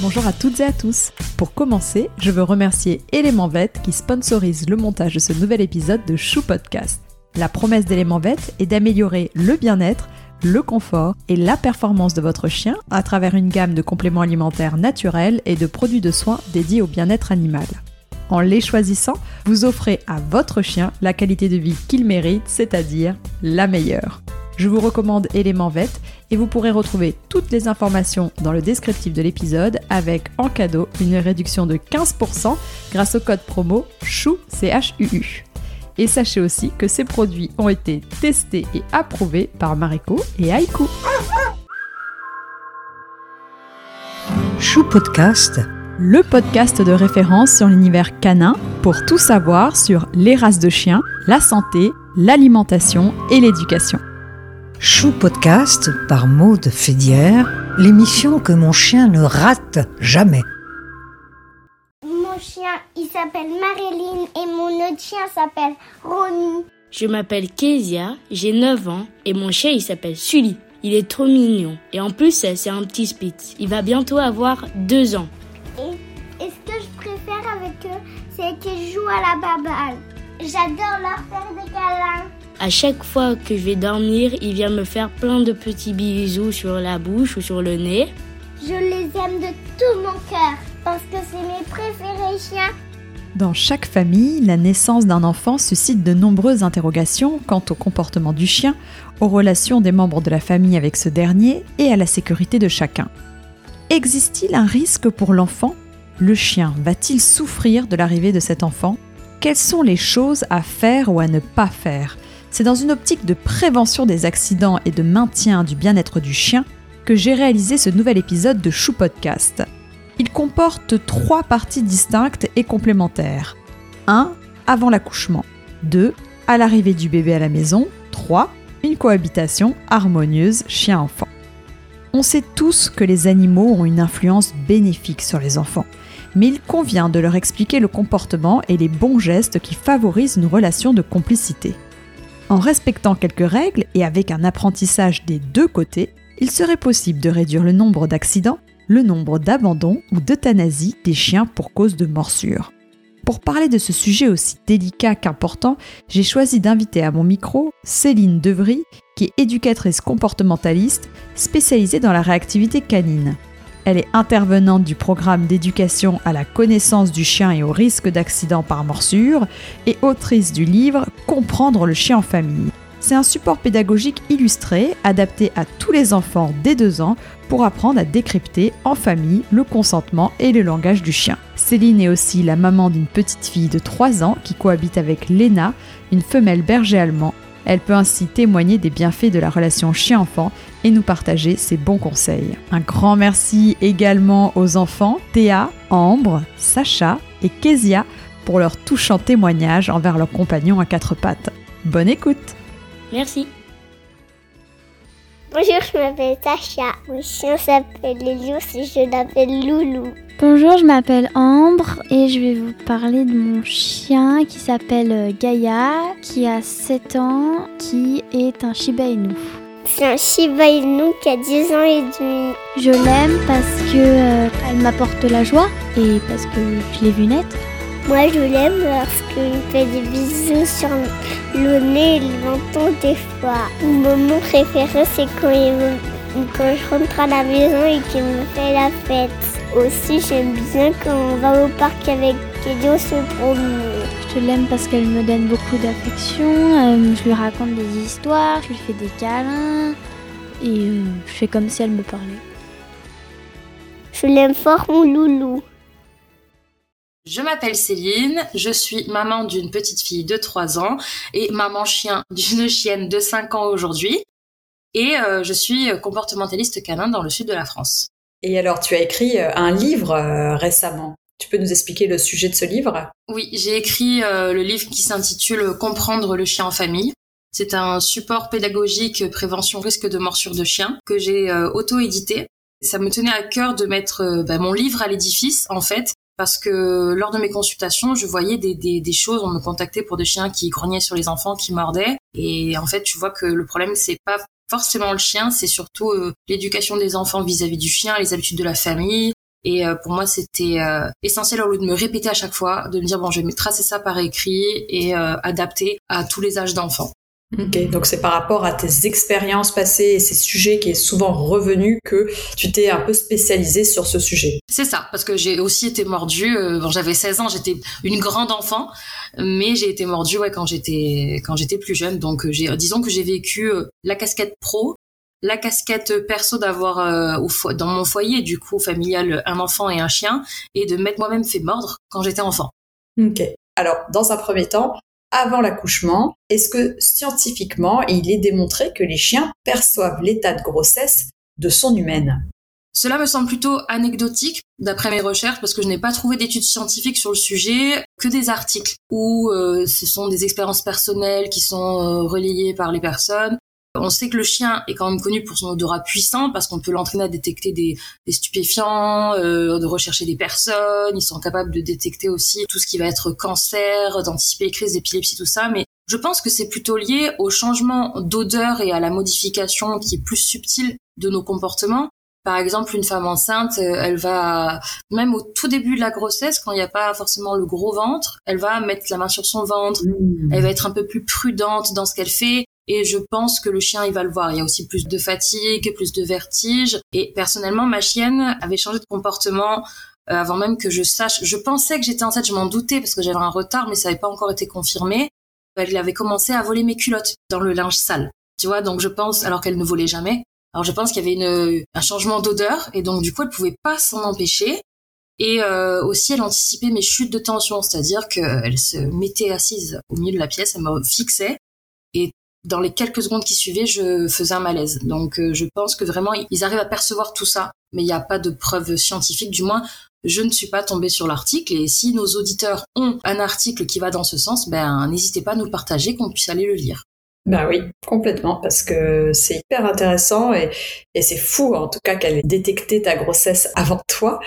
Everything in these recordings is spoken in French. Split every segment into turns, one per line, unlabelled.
Bonjour à toutes et à tous. Pour commencer, je veux remercier Element Vet qui sponsorise le montage de ce nouvel épisode de Chou Podcast. La promesse d'Element Vet est d'améliorer le bien-être, le confort et la performance de votre chien à travers une gamme de compléments alimentaires naturels et de produits de soins dédiés au bien-être animal. En les choisissant, vous offrez à votre chien la qualité de vie qu'il mérite, c'est-à-dire la meilleure. Je vous recommande Element Vet et vous pourrez retrouver toutes les informations dans le descriptif de l'épisode avec en cadeau une réduction de 15% grâce au code promo CHOU. Et sachez aussi que ces produits ont été testés et approuvés par Mariko et Aïkou.
Chou Podcast,
le podcast de référence sur l'univers canin pour tout savoir sur les races de chiens, la santé, l'alimentation et l'éducation.
Chou Podcast par Maude Fédière, l'émission que mon chien ne rate jamais.
Mon chien, il s'appelle Marilyn et mon autre chien s'appelle Ronnie.
Je m'appelle Kezia, j'ai 9 ans et mon chien il s'appelle Sully. Il est trop mignon et en plus c'est un petit spitz. Il va bientôt avoir 2 ans.
Et, et ce que je préfère avec eux, c'est qu'ils jouent à la baballe. J'adore leur faire des câlins.
À chaque fois que je vais dormir, il vient me faire plein de petits bisous sur la bouche ou sur le nez.
Je les aime de tout mon cœur parce que c'est mes préférés chiens.
Dans chaque famille, la naissance d'un enfant suscite de nombreuses interrogations quant au comportement du chien, aux relations des membres de la famille avec ce dernier et à la sécurité de chacun. Existe-t-il un risque pour l'enfant? Le chien va-t-il souffrir de l'arrivée de cet enfant? Quelles sont les choses à faire ou à ne pas faire? C'est dans une optique de prévention des accidents et de maintien du bien-être du chien que j'ai réalisé ce nouvel épisode de Chou Podcast. Il comporte trois parties distinctes et complémentaires. 1. Avant l'accouchement. 2. À l'arrivée du bébé à la maison. 3. Une cohabitation harmonieuse chien-enfant. On sait tous que les animaux ont une influence bénéfique sur les enfants, mais il convient de leur expliquer le comportement et les bons gestes qui favorisent une relation de complicité. En respectant quelques règles et avec un apprentissage des deux côtés, il serait possible de réduire le nombre d'accidents, le nombre d'abandons ou d'euthanasie des chiens pour cause de morsure. Pour parler de ce sujet aussi délicat qu'important, j'ai choisi d'inviter à mon micro Céline Devry, qui est éducatrice comportementaliste spécialisée dans la réactivité canine. Elle est intervenante du programme d'éducation à la connaissance du chien et au risque d'accident par morsure et autrice du livre Comprendre le chien en famille. C'est un support pédagogique illustré adapté à tous les enfants dès 2 ans pour apprendre à décrypter en famille le consentement et le langage du chien. Céline est aussi la maman d'une petite fille de 3 ans qui cohabite avec Lena, une femelle berger allemand elle peut ainsi témoigner des bienfaits de la relation chien-enfant et nous partager ses bons conseils. Un grand merci également aux enfants Théa, Ambre, Sacha et Kezia pour leur touchant témoignage envers leurs compagnons à quatre pattes. Bonne écoute
Merci.
Bonjour, je m'appelle Sacha. Mon chien s'appelle Elios et je l'appelle Loulou.
Bonjour, je m'appelle Ambre et je vais vous parler de mon chien qui s'appelle Gaïa, qui a 7 ans, qui est un Shiba Inu.
C'est un Shiba Inu qui a 10 ans et demi.
Je l'aime parce que euh, elle m'apporte de la joie et parce que je l'ai vu naître.
Moi, je l'aime parce qu'il me fait des bisous sur le nez et le menton des fois. Mon moment préféré, c'est quand, il, quand je rentre à la maison et qu'il me fait la fête. Aussi, j'aime bien quand on va au parc avec Kédio se promener.
Je l'aime parce qu'elle me donne beaucoup d'affection. Euh, je lui raconte des histoires, je lui fais des câlins et euh, je fais comme si elle me parlait.
Je l'aime fort, mon loulou.
Je m'appelle Céline, je suis maman d'une petite fille de 3 ans et maman chien d'une chienne de 5 ans aujourd'hui. Et euh, je suis comportementaliste canin dans le sud de la France.
Et alors, tu as écrit euh, un livre euh, récemment. Tu peux nous expliquer le sujet de ce livre?
Oui, j'ai écrit euh, le livre qui s'intitule Comprendre le chien en famille. C'est un support pédagogique prévention risque de morsure de chien que j'ai auto-édité. Ça me tenait à cœur de mettre bah, mon livre à l'édifice, en fait, parce que lors de mes consultations, je voyais des, des, choses. On me contactait pour des chiens qui grognaient sur les enfants, qui mordaient. Et en fait, tu vois que le problème, c'est pas forcément le chien, c'est surtout euh, l'éducation des enfants vis-à-vis du chien, les habitudes de la famille. Et euh, pour moi, c'était euh, essentiel au lieu de me répéter à chaque fois, de me dire bon, je vais tracer ça par écrit et euh, adapter à tous les âges d'enfants.
Ok, donc c'est par rapport à tes expériences passées et ces sujets qui est souvent revenu que tu t'es un peu spécialisé sur ce sujet.
C'est ça, parce que j'ai aussi été mordue. bon, j'avais 16 ans, j'étais une grande enfant, mais j'ai été mordue ouais quand j'étais quand j'étais plus jeune. Donc j'ai disons que j'ai vécu la casquette pro la casquette perso d'avoir euh, dans mon foyer du coup familial un enfant et un chien et de m'être moi-même fait mordre quand j'étais enfant.
Ok. Alors dans un premier temps, avant l'accouchement, est-ce que scientifiquement il est démontré que les chiens perçoivent l'état de grossesse de son humaine?
Cela me semble plutôt anecdotique d'après mes recherches parce que je n'ai pas trouvé d'études scientifiques sur le sujet, que des articles où euh, ce sont des expériences personnelles qui sont euh, relayées par les personnes on sait que le chien est quand même connu pour son odorat puissant parce qu'on peut l'entraîner à détecter des, stupéfiants, euh, de rechercher des personnes. Ils sont capables de détecter aussi tout ce qui va être cancer, d'anticiper les crises d'épilepsie, tout ça. Mais je pense que c'est plutôt lié au changement d'odeur et à la modification qui est plus subtile de nos comportements. Par exemple, une femme enceinte, euh, elle va, même au tout début de la grossesse, quand il n'y a pas forcément le gros ventre, elle va mettre la main sur son ventre, mmh. elle va être un peu plus prudente dans ce qu'elle fait, et je pense que le chien, il va le voir. Il y a aussi plus de fatigue, plus de vertige. Et personnellement, ma chienne avait changé de comportement euh, avant même que je sache. Je pensais que j'étais enceinte, je m'en doutais parce que j'avais un retard, mais ça n'avait pas encore été confirmé. Elle avait commencé à voler mes culottes dans le linge sale. Tu vois, donc je pense, alors qu'elle ne volait jamais. Alors je pense qu'il y avait une, un changement d'odeur et donc du coup elle pouvait pas s'en empêcher. Et euh, aussi elle anticipait mes chutes de tension, c'est-à-dire qu'elle se mettait assise au milieu de la pièce, elle me fixait et dans les quelques secondes qui suivaient, je faisais un malaise. Donc euh, je pense que vraiment, ils arrivent à percevoir tout ça, mais il n'y a pas de preuves scientifiques, du moins, je ne suis pas tombée sur l'article, et si nos auditeurs ont un article qui va dans ce sens, ben n'hésitez pas à nous partager, qu'on puisse aller le lire.
Ben oui, complètement, parce que c'est hyper intéressant et, et c'est fou en tout cas qu'elle ait détecté ta grossesse avant toi.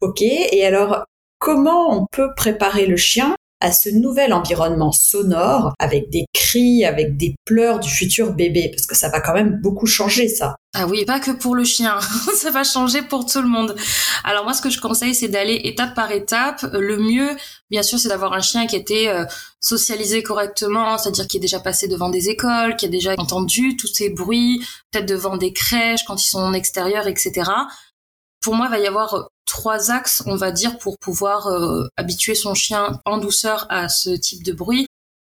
Ok, et alors comment on peut préparer le chien à ce nouvel environnement sonore avec des cris, avec des pleurs du futur bébé parce que ça va quand même beaucoup changer ça.
Ah oui, pas que pour le chien, ça va changer pour tout le monde. Alors moi ce que je conseille c'est d'aller étape par étape. Le mieux bien sûr c'est d'avoir un chien qui était euh, socialisé correctement, c'est-à-dire qui est déjà passé devant des écoles, qui a déjà entendu tous ces bruits, peut-être devant des crèches quand ils sont en extérieur, etc. Pour moi, il va y avoir trois axes, on va dire, pour pouvoir euh, habituer son chien en douceur à ce type de bruit.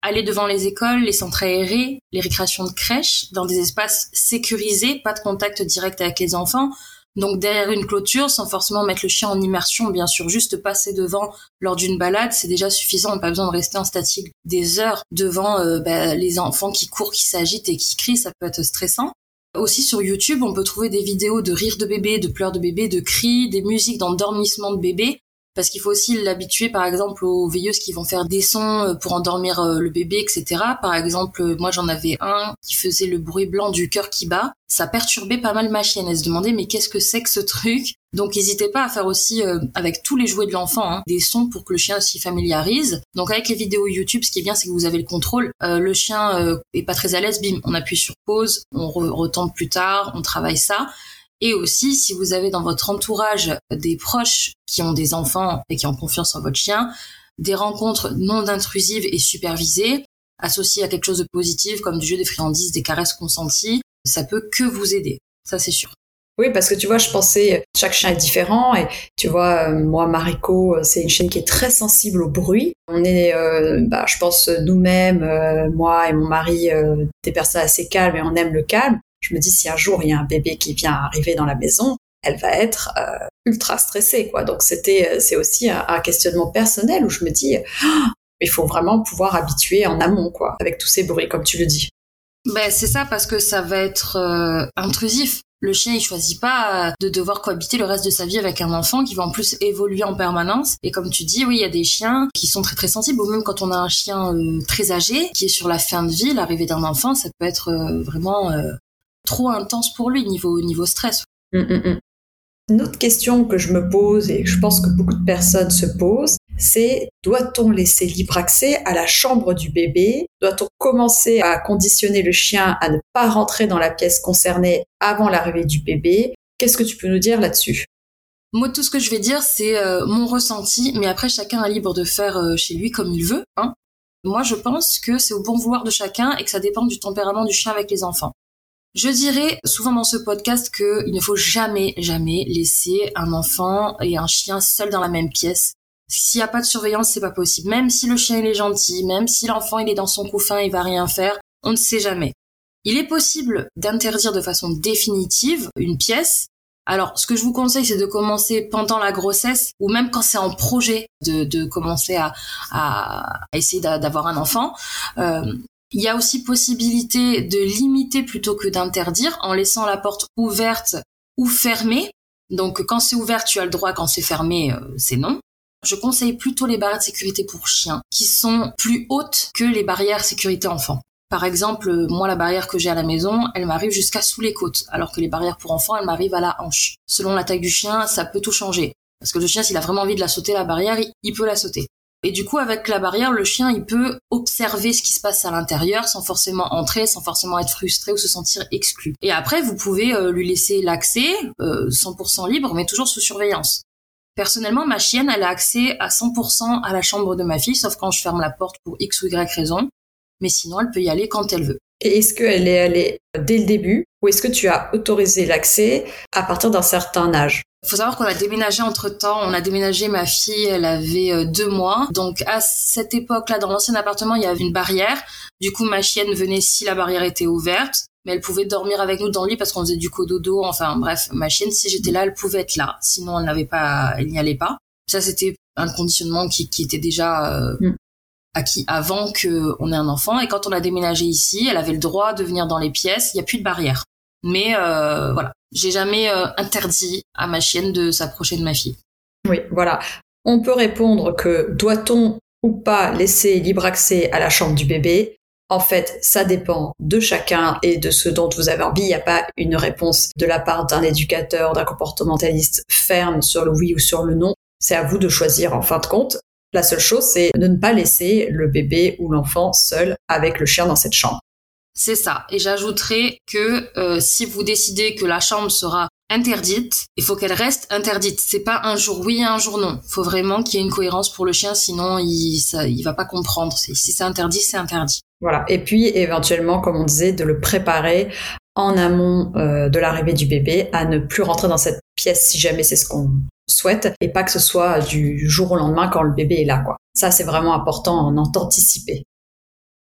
Aller devant les écoles, les centres aérés, les récréations de crèche, dans des espaces sécurisés, pas de contact direct avec les enfants. Donc derrière une clôture, sans forcément mettre le chien en immersion, bien sûr, juste passer devant lors d'une balade, c'est déjà suffisant. On n'a pas besoin de rester en statique des heures devant euh, bah, les enfants qui courent, qui s'agitent et qui crient, ça peut être stressant. Aussi sur YouTube, on peut trouver des vidéos de rires de bébé, de pleurs de bébé, de cris, des musiques d'endormissement de bébé parce qu'il faut aussi l'habituer par exemple aux veilleuses qui vont faire des sons euh, pour endormir euh, le bébé, etc. Par exemple, euh, moi j'en avais un qui faisait le bruit blanc du cœur qui bat. Ça perturbait pas mal ma chienne. Elle se demandait mais qu'est-ce que c'est que ce truc? Donc n'hésitez pas à faire aussi avec tous les jouets de l'enfant hein, des sons pour que le chien s'y familiarise. Donc avec les vidéos YouTube, ce qui est bien c'est que vous avez le contrôle. le chien est pas très à l'aise, bim, on appuie sur pause, on retombe plus tard, on travaille ça. Et aussi, si vous avez dans votre entourage des proches qui ont des enfants et qui ont confiance en votre chien, des rencontres non intrusives et supervisées, associées à quelque chose de positif comme du jeu des friandises, des caresses consenties, ça peut que vous aider. Ça, c'est sûr.
Oui, parce que tu vois, je pensais, chaque chien est différent et tu vois, euh, moi, Mariko, c'est une chienne qui est très sensible au bruit. On est, euh, bah, je pense, nous-mêmes, euh, moi et mon mari, des personnes assez calmes et on aime le calme je me dis si un jour il y a un bébé qui vient arriver dans la maison, elle va être euh, ultra stressée quoi. Donc c'était euh, c'est aussi un, questionnement personnel où je me dis oh, il faut vraiment pouvoir habituer en amont quoi avec tous ces bruits comme tu le dis.
Ben c'est ça parce que ça va être euh, intrusif. Le chien, il choisit pas de devoir cohabiter le reste de sa vie avec un enfant qui va en plus évoluer en permanence. Et comme tu dis, oui, il y a des chiens qui sont très très sensibles, ou même quand on a un chien très âgé qui est sur la fin de vie, l'arrivée d'un enfant, ça peut être vraiment trop intense pour lui niveau, niveau stress.
Mm, mm, mm. Une autre question que je me pose et je pense que beaucoup de personnes se posent, c'est doit-on laisser libre accès à la chambre du bébé? Doit-on commencer à conditionner le chien à ne pas rentrer dans la pièce concernée avant l'arrivée du bébé? Qu'est-ce que tu peux nous dire là-dessus?
Moi, tout ce que je vais dire, c'est euh, mon ressenti, mais après, chacun est libre de faire euh, chez lui comme il veut. Hein. Moi, je pense que c'est au bon vouloir de chacun et que ça dépend du tempérament du chien avec les enfants. Je dirais souvent dans ce podcast qu'il ne faut jamais, jamais laisser un enfant et un chien seuls dans la même pièce. S'il n'y a pas de surveillance, c'est pas possible. Même si le chien il est gentil, même si l'enfant il est dans son couffin, il va rien faire, on ne sait jamais. Il est possible d'interdire de façon définitive une pièce alors, ce que je vous conseille, c'est de commencer pendant la grossesse ou même quand c'est en projet de, de commencer à, à, essayer d'avoir un enfant. Euh, il y a aussi possibilité de limiter plutôt que d'interdire en laissant la porte ouverte ou fermée. Donc, quand c'est ouvert, tu as le droit. Quand c'est fermé, euh, c'est non. Je conseille plutôt les barrières de sécurité pour chiens qui sont plus hautes que les barrières sécurité enfants. Par exemple, moi, la barrière que j'ai à la maison, elle m'arrive jusqu'à sous les côtes, alors que les barrières pour enfants, elles m'arrivent à la hanche. Selon la taille du chien, ça peut tout changer. Parce que le chien, s'il a vraiment envie de la sauter, la barrière, il peut la sauter. Et du coup, avec la barrière, le chien, il peut observer ce qui se passe à l'intérieur sans forcément entrer, sans forcément être frustré ou se sentir exclu. Et après, vous pouvez euh, lui laisser l'accès, 100% euh, libre, mais toujours sous surveillance. Personnellement, ma chienne, elle a accès à 100% à la chambre de ma fille, sauf quand je ferme la porte pour X ou Y raison mais sinon elle peut y aller quand elle veut.
Et est-ce qu'elle est allée dès le début ou est-ce que tu as autorisé l'accès à partir d'un certain âge?
Faut savoir qu'on a déménagé entre temps. On a déménagé, ma fille, elle avait euh, deux mois. Donc à cette époque-là, dans l'ancien appartement, il y avait une barrière. Du coup, ma chienne venait si la barrière était ouverte, mais elle pouvait dormir avec nous dans le lit parce qu'on faisait du cododo. Enfin bref, ma chienne, si j'étais là, elle pouvait être là. Sinon, elle n'avait pas, elle n'y allait pas. Ça, c'était un conditionnement qui, qui était déjà euh, mm acquis avant que on ait un enfant. Et quand on a déménagé ici, elle avait le droit de venir dans les pièces. Il n'y a plus de barrière. Mais euh, voilà, j'ai jamais euh, interdit à ma chienne de s'approcher de ma fille.
Oui, voilà. On peut répondre que doit-on ou pas laisser libre accès à la chambre du bébé? En fait, ça dépend de chacun et de ce dont vous avez envie. Il n'y a pas une réponse de la part d'un éducateur, d'un comportementaliste ferme sur le oui ou sur le non. C'est à vous de choisir en fin de compte. La seule chose, c'est de ne pas laisser le bébé ou l'enfant seul avec le chien dans cette chambre.
C'est ça. Et j'ajouterai que euh, si vous décidez que la chambre sera interdite, il faut qu'elle reste interdite. C'est pas un jour oui et un jour non. Il faut vraiment qu'il y ait une cohérence pour le chien, sinon il ça, va pas comprendre. Si c'est interdit, c'est interdit.
Voilà. Et puis éventuellement, comme on disait, de le préparer en amont euh, de l'arrivée du bébé à ne plus rentrer dans cette pièce si jamais c'est ce qu'on souhaite et pas que ce soit du jour au lendemain quand le bébé est là quoi. Ça c'est vraiment important d'anticiper.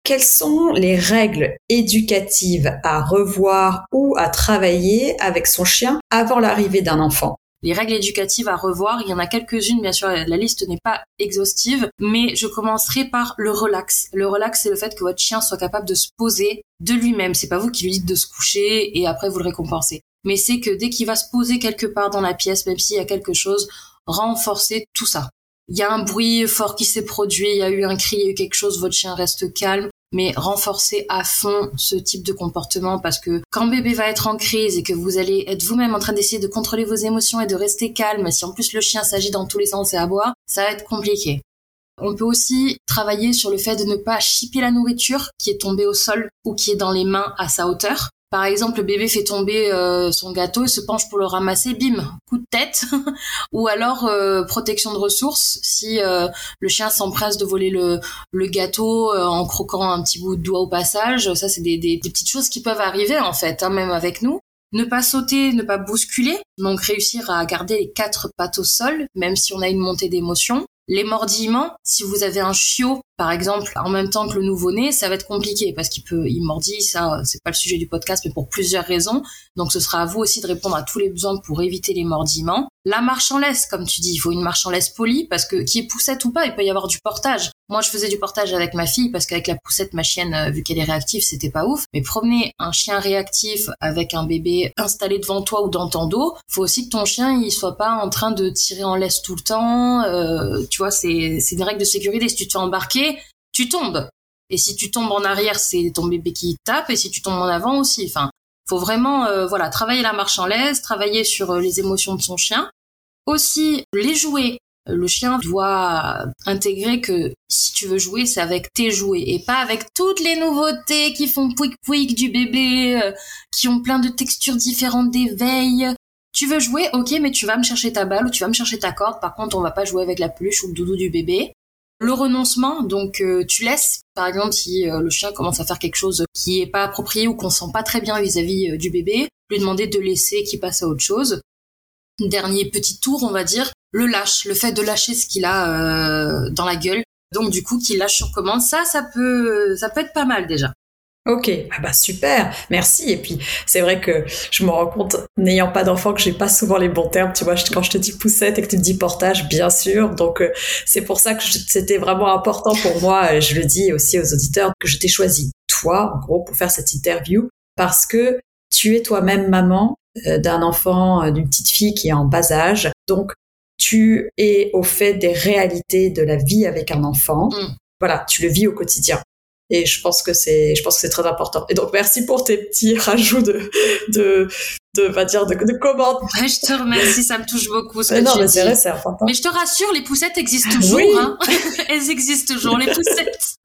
Quelles sont les règles éducatives à revoir ou à travailler avec son chien avant l'arrivée d'un enfant?
Les règles éducatives à revoir, il y en a quelques-unes, bien sûr, la liste n'est pas exhaustive, mais je commencerai par le relax. Le relax, c'est le fait que votre chien soit capable de se poser de lui-même. C'est pas vous qui lui dites de se coucher et après vous le récompensez mais c'est que dès qu'il va se poser quelque part dans la pièce, même s'il y a quelque chose, renforcer tout ça. Il y a un bruit fort qui s'est produit, il y a eu un cri, il y a eu quelque chose, votre chien reste calme, mais renforcer à fond ce type de comportement parce que quand bébé va être en crise et que vous allez être vous-même en train d'essayer de contrôler vos émotions et de rester calme, si en plus le chien s'agit dans tous les sens et aboie, ça va être compliqué. On peut aussi travailler sur le fait de ne pas chipper la nourriture qui est tombée au sol ou qui est dans les mains à sa hauteur. Par exemple, le bébé fait tomber euh, son gâteau et se penche pour le ramasser, bim, coup de tête. Ou alors euh, protection de ressources, si euh, le chien s'empresse de voler le, le gâteau en croquant un petit bout de doigt au passage, ça c'est des, des, petites choses qui peuvent arriver en fait, hein, même avec nous. Ne pas sauter, ne pas bousculer, donc réussir à garder les quatre pattes au sol, même si on a une montée d'émotion. Les mordillements, si vous avez un chiot, par exemple, en même temps que le nouveau-né, ça va être compliqué parce qu'il peut, il mordit, ça, c'est pas le sujet du podcast, mais pour plusieurs raisons. Donc, ce sera à vous aussi de répondre à tous les besoins pour éviter les mordillements. La marche comme tu dis, il faut une marche polie parce que qui est poussette ou pas, il peut y avoir du portage. Moi, je faisais du portage avec ma fille parce qu'avec la poussette, ma chienne, euh, vu qu'elle est réactive, c'était pas ouf. Mais promener un chien réactif avec un bébé installé devant toi ou dans ton dos, faut aussi que ton chien, il soit pas en train de tirer en laisse tout le temps. Euh, tu vois, c'est c'est une règle de sécurité. Si tu te fais embarquer, tu tombes. Et si tu tombes en arrière, c'est ton bébé qui tape. Et si tu tombes en avant aussi. Enfin, faut vraiment, euh, voilà, travailler la marche en laisse, travailler sur les émotions de son chien. Aussi, les jouets le chien doit intégrer que si tu veux jouer, c'est avec tes jouets et pas avec toutes les nouveautés qui font pouic pouic du bébé, euh, qui ont plein de textures différentes d'éveil. Tu veux jouer, ok, mais tu vas me chercher ta balle ou tu vas me chercher ta corde. Par contre, on va pas jouer avec la peluche ou le doudou du bébé. Le renoncement, donc euh, tu laisses, par exemple, si euh, le chien commence à faire quelque chose qui est pas approprié ou qu'on sent pas très bien vis-à-vis du bébé, lui demander de laisser qu'il passe à autre chose. Dernier petit tour, on va dire, le lâche, le fait de lâcher ce qu'il a dans la gueule. Donc du coup, qu'il lâche sur commande, ça, ça peut, ça peut être pas mal déjà.
Ok, ah bah super, merci. Et puis c'est vrai que je me rends compte, n'ayant pas d'enfant, que j'ai pas souvent les bons termes. Tu vois, quand je te dis poussette et que tu me dis portage, bien sûr. Donc euh, c'est pour ça que c'était vraiment important pour moi. Et je le dis aussi aux auditeurs que je t'ai choisi toi, en gros, pour faire cette interview parce que tu es toi-même maman euh, d'un enfant, euh, d'une petite fille qui est en bas âge. Donc tu es au fait des réalités de la vie avec un enfant. Mm. Voilà, tu le vis au quotidien. Et je pense que c'est, je pense que c'est très important. Et donc, merci pour tes petits rajouts de, de, de, va dire, de, de commentaires.
je te remercie, ça me touche beaucoup. Ce
mais
que
non,
tu
mais c'est vrai, c'est important.
Mais je te rassure, les poussettes existent toujours.
Oui.
Hein. Elles existent toujours, les poussettes.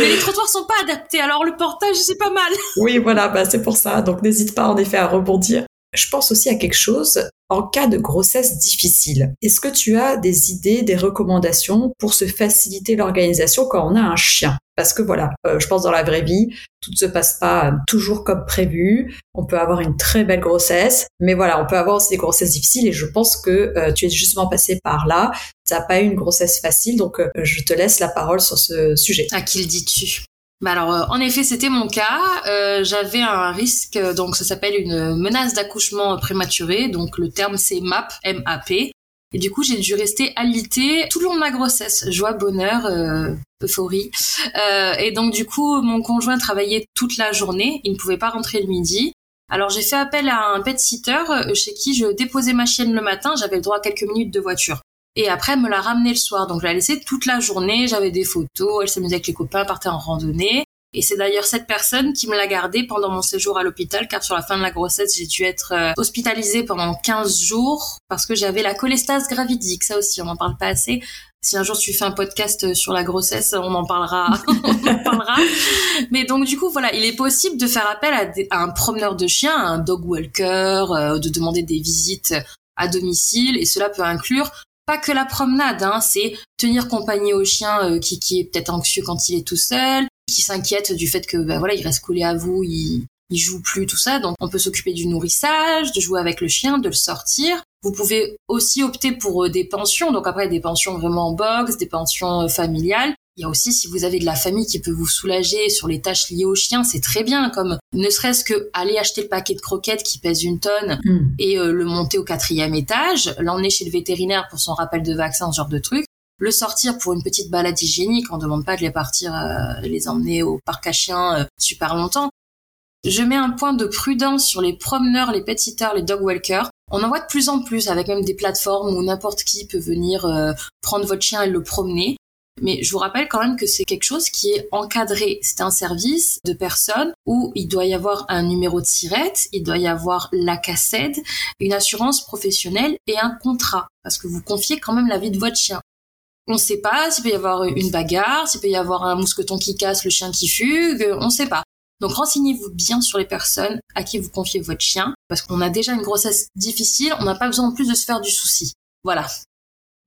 Mais les trottoirs sont pas adaptés, alors le portage, c'est pas mal.
Oui, voilà, bah, c'est pour ça. Donc, n'hésite pas, en effet, à rebondir. Je pense aussi à quelque chose en cas de grossesse difficile. Est-ce que tu as des idées, des recommandations pour se faciliter l'organisation quand on a un chien? Parce que voilà, euh, je pense dans la vraie vie, tout ne se passe pas euh, toujours comme prévu. On peut avoir une très belle grossesse, mais voilà, on peut avoir aussi des grossesses difficiles et je pense que euh, tu es justement passé par là. Tu n'as pas eu une grossesse facile, donc je te laisse la parole sur ce sujet.
À qui le dis-tu? Bah alors, euh, en effet, c'était mon cas. Euh, J'avais un risque, euh, donc ça s'appelle une menace d'accouchement prématuré. Donc le terme c'est MAP, M-A-P. Et du coup, j'ai dû rester alitée tout le long de ma grossesse. Joie, bonheur, euh, euphorie. Et donc du coup, mon conjoint travaillait toute la journée. Il ne pouvait pas rentrer le midi. Alors j'ai fait appel à un pet sitter chez qui je déposais ma chienne le matin. J'avais le droit à quelques minutes de voiture. Et après, me l'a ramené le soir. Donc, je l'ai laissée toute la journée. J'avais des photos. Elle s'amusait avec les copains, partait en randonnée. Et c'est d'ailleurs cette personne qui me l'a gardée pendant mon séjour à l'hôpital, car sur la fin de la grossesse, j'ai dû être euh, hospitalisée pendant 15 jours parce que j'avais la cholestase gravidique. Ça aussi, on n'en parle pas assez. Si un jour tu fais un podcast sur la grossesse, on en parlera. on en parlera. Mais donc du coup, voilà, il est possible de faire appel à, un promeneur de chiens, un dog walker, euh, de demander des visites à domicile, et cela peut inclure pas que la promenade, hein, c'est tenir compagnie au chien euh, qui, qui est peut-être anxieux quand il est tout seul, qui s'inquiète du fait que ben voilà il reste collé à vous, il, il joue plus tout ça. Donc on peut s'occuper du nourrissage, de jouer avec le chien, de le sortir. Vous pouvez aussi opter pour euh, des pensions, donc après des pensions vraiment en box, des pensions euh, familiales. Il y a aussi, si vous avez de la famille qui peut vous soulager sur les tâches liées au chien, c'est très bien, comme ne serait-ce que aller acheter le paquet de croquettes qui pèse une tonne
Mm.
et euh, le monter au quatrième étage, l'emmener chez le vétérinaire pour son rappel de vaccin, ce genre de truc, le sortir pour une petite balade hygiénique, on demande pas de les partir, euh, les emmener au parc à chiens euh, super longtemps. Je mets un point de prudence sur les promeneurs, les pet sitters, les dog walkers. On en voit de plus en plus avec même des plateformes où n'importe qui peut venir euh, prendre votre chien et le promener. Mais je vous rappelle quand même que c'est quelque chose qui est encadré. C'est un service de personnes où il doit y avoir un numéro de sirette, il doit y avoir la cassette, une assurance professionnelle et un contrat. Parce que vous confiez quand même la vie de votre chien. On ne sait pas s'il peut y avoir une bagarre, s'il peut y avoir un mousqueton qui casse, le chien qui fugue, on ne sait pas. Donc renseignez-vous bien sur les personnes à qui vous confiez votre chien, parce qu'on a déjà une grossesse difficile, on n'a pas besoin en plus de se faire du souci. Voilà.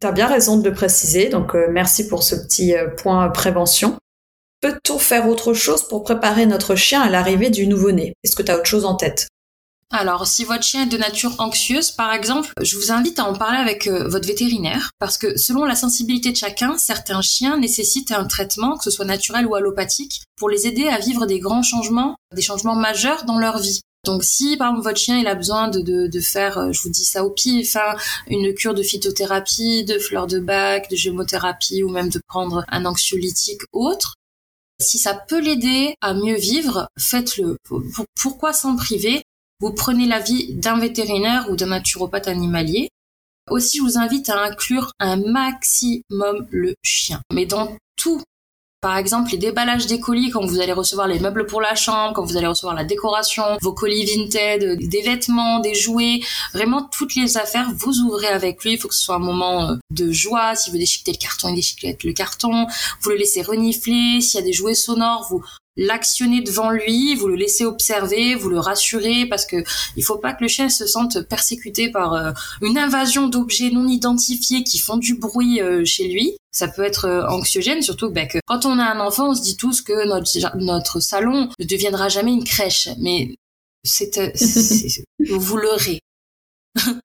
T'as bien raison de le préciser, donc euh, merci pour ce petit euh, point prévention. Peut-on faire autre chose pour préparer notre chien à l'arrivée du nouveau-né? Est-ce que tu as autre chose en tête?
Alors, si votre chien est de nature anxieuse, par exemple, je vous invite à en parler avec euh, votre vétérinaire, parce que selon la sensibilité de chacun, certains chiens nécessitent un traitement, que ce soit naturel ou allopathique, pour les aider à vivre des grands changements, des changements majeurs dans leur vie. Donc si par exemple votre chien il a besoin de, de, de faire, euh, je vous dis ça au pif, hein, une cure de phytothérapie, de fleurs de bac, de gémothérapie ou même de prendre un anxiolytique autre, si ça peut l'aider à mieux vivre, faites-le. Pour- Pourquoi s'en priver? Vous prenez l'avis d'un vétérinaire ou d'un naturopathe animalier. Aussi, je vous invite à inclure un maximum le chien. Mais dans tout. Par exemple, les déballages des colis quand vous allez recevoir les meubles pour la chambre, quand vous allez recevoir la décoration, vos colis vintage, des vêtements, des jouets, vraiment toutes les affaires, vous ouvrez avec lui. Il faut que ce soit un moment euh, de joie. Si vous déchiquetez le carton, il déchiquette le carton. Vous le laissez renifler. S'il y a des jouets sonores, vous l'actionner devant lui, vous le laissez observer, vous le rassurez parce que il faut pas que le chien se sente persécuté par euh, une invasion d'objets non identifiés qui font du bruit euh, chez lui. Ça peut être euh, anxiogène, surtout bah, que quand on a un enfant, on se dit tous que notre, notre salon ne deviendra jamais une crèche, mais c'est vous l'aurez.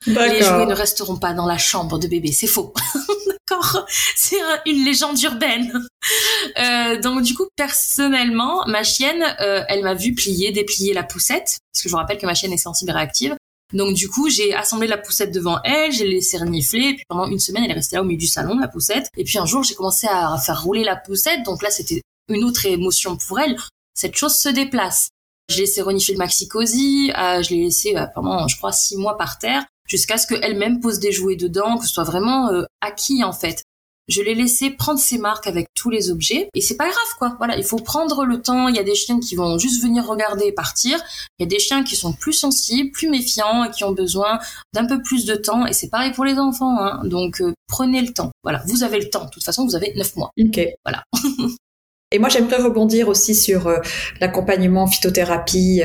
Les jouets ne resteront pas dans la chambre de bébé, c'est faux. D'accord C'est une légende urbaine. Euh, donc du coup, personnellement, ma chienne, euh, elle m'a vu plier, déplier la poussette, parce que je vous rappelle que ma chienne est sensible et réactive. Donc du coup, j'ai assemblé la poussette devant elle, j'ai laissé renifler, puis pendant une semaine, elle est restée là au milieu du salon, la poussette. Et puis un jour, j'ai commencé à faire rouler la poussette, donc là, c'était une autre émotion pour elle. Cette chose se déplace. Je l'ai laissé renifler le maxi cosy, euh, je l'ai laissé euh, pendant, je crois, six mois par terre jusqu'à ce qu'elle-même pose des jouets dedans, que ce soit vraiment euh, acquis en fait. Je l'ai laissé prendre ses marques avec tous les objets et c'est pas grave quoi. Voilà, il faut prendre le temps. Il y a des chiens qui vont juste venir regarder et partir. Il y a des chiens qui sont plus sensibles, plus méfiants et qui ont besoin d'un peu plus de temps. Et c'est pareil pour les enfants. Hein. Donc euh, prenez le temps. Voilà, vous avez le temps. De toute façon, vous avez neuf mois.
Ok.
Voilà.
Et moi, j'aimerais rebondir aussi sur euh, l'accompagnement phytothérapie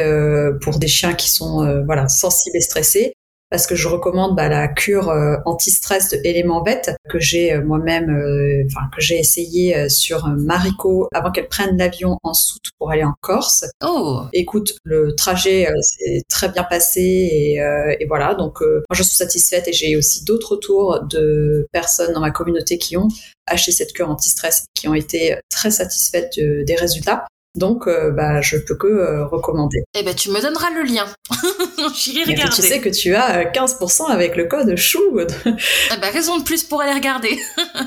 pour des chiens qui sont voilà sensibles et stressés parce que je recommande bah, la cure euh, anti-stress de Élément Vet que j'ai euh, moi-même, euh, enfin que j'ai essayé sur Mariko avant qu'elle prenne l'avion en soute pour aller en Corse.
Oh.
Écoute, le trajet s'est très bien passé et, et voilà. Donc moi je suis satisfaite et j'ai aussi d'autres retours de personnes dans ma communauté qui ont acheté cette cure anti-stress qui ont été très satisfaites des résultats. Donc, euh, bah, je peux que euh, recommander.
Eh ben, tu me donneras le lien. J'irai regarder.
tu sais que tu as 15% euh, avec le code chou.
eh ben, raison de plus pour aller regarder.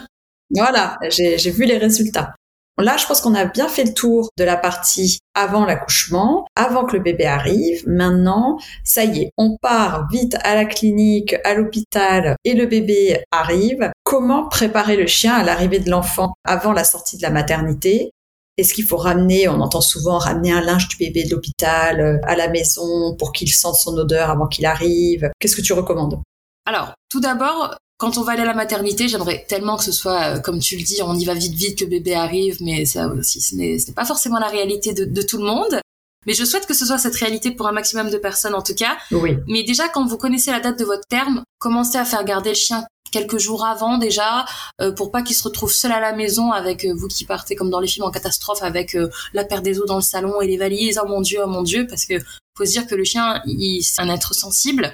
voilà, j'ai vu les résultats. Là, je pense qu'on a bien fait le tour de la partie avant l'accouchement, avant que le bébé arrive. Maintenant, ça y est, on part vite à la clinique, à l'hôpital et le bébé arrive. Comment préparer le chien à l'arrivée de l'enfant avant la sortie de la maternité? Est-ce qu'il faut ramener, on entend souvent ramener un linge du bébé de l'hôpital euh, à la maison pour qu'il sente son odeur avant qu'il arrive Qu'est-ce que tu recommandes?
Alors, tout d'abord, quand on va aller à la maternité, j'aimerais tellement que ce soit, euh, comme tu le dis, on y va vite vite que bébé arrive, mais ça aussi, ce n'est pas forcément la réalité de, de, tout le monde. Mais je souhaite que ce soit cette réalité pour un maximum de personnes en tout cas.
Oui.
Mais déjà, quand vous connaissez la date de votre terme, commencez à faire garder le chien quelques jours avant déjà euh, pour pas qu'il se retrouve seul à la maison avec euh, vous qui partez comme dans les films en catastrophe avec euh, la paire des eaux dans le salon et les valises. Oh mon dieu oh mon dieu parce que faut se dire que le chien il c'est un être sensible.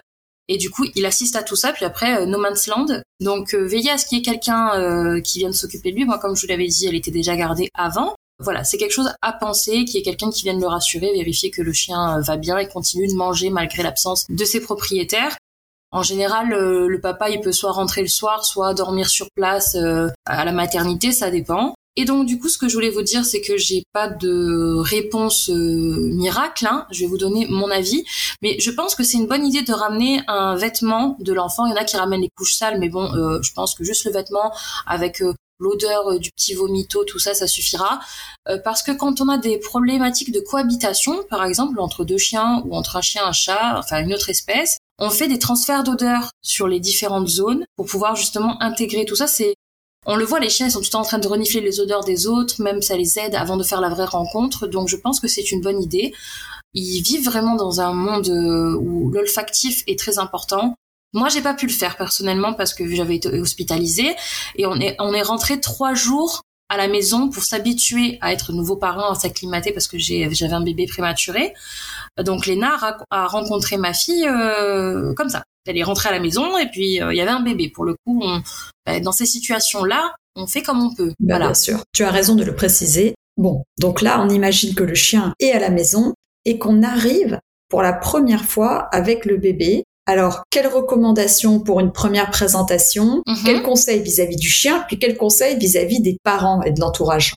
Et du coup il assiste à tout ça puis après no man's land. Donc veillez à ce qu'il y ait quelqu'un qui vienne s'occuper de lui. Moi comme je vous l'avais dit elle était déjà gardée avant voilà, c'est quelque chose à penser, qu'il y ait quelqu'un qui vienne le rassurer, vérifier que le chien va bien et continue de manger malgré l'absence de ses propriétaires. En général, euh, le, papa, il peut soit rentrer le soir, soit dormir sur place euh, à la maternité, ça dépend. Et donc du coup, ce que je voulais vous dire, c'est que j'ai pas de réponse euh, miracle. Hein. Je vais vous donner mon avis, mais je pense que c'est une bonne idée de ramener un vêtement de l'enfant. Il y en a qui ramènent les couches sales, mais bon, je pense que juste le vêtement avec l'odeur du petit vomito, tout ça, ça suffira. parce que quand on a des problématiques de cohabitation, par exemple entre deux chiens ou entre un chien un chat, enfin une autre espèce, on fait des transferts d'odeurs sur les différentes zones pour pouvoir justement intégrer tout ça. C'est on le voit, les chiens sont tout le temps en train de renifler les odeurs des autres, même ça les aide avant de faire la vraie rencontre. Donc je pense que c'est une bonne idée. Ils vivent vraiment dans un monde euh, où l'olfactif est très important. Moi, j'ai pas pu le faire personnellement parce que j'avais été hospitalisée et on est on est rentré trois jours à la maison pour s'habituer à être nouveau parent, à s'acclimater parce que j'avais un bébé prématuré. Donc Léna a, rencontré ma fille euh, comme ça. Elle est rentrée à la maison et puis euh, il y avait un bébé. Pour le coup, bah, dans ces situations-là, on fait comme on peut.
Bah, Bien sûr. Tu as raison de le préciser. Bon, donc là, on imagine que le chien est à la maison et qu'on arrive pour la première fois avec le bébé alors, quelles recommandations pour une première présentation? Mhm. Quels conseils vis-à-vis du chien? Puis quels conseils vis-à-vis des parents et de l'entourage?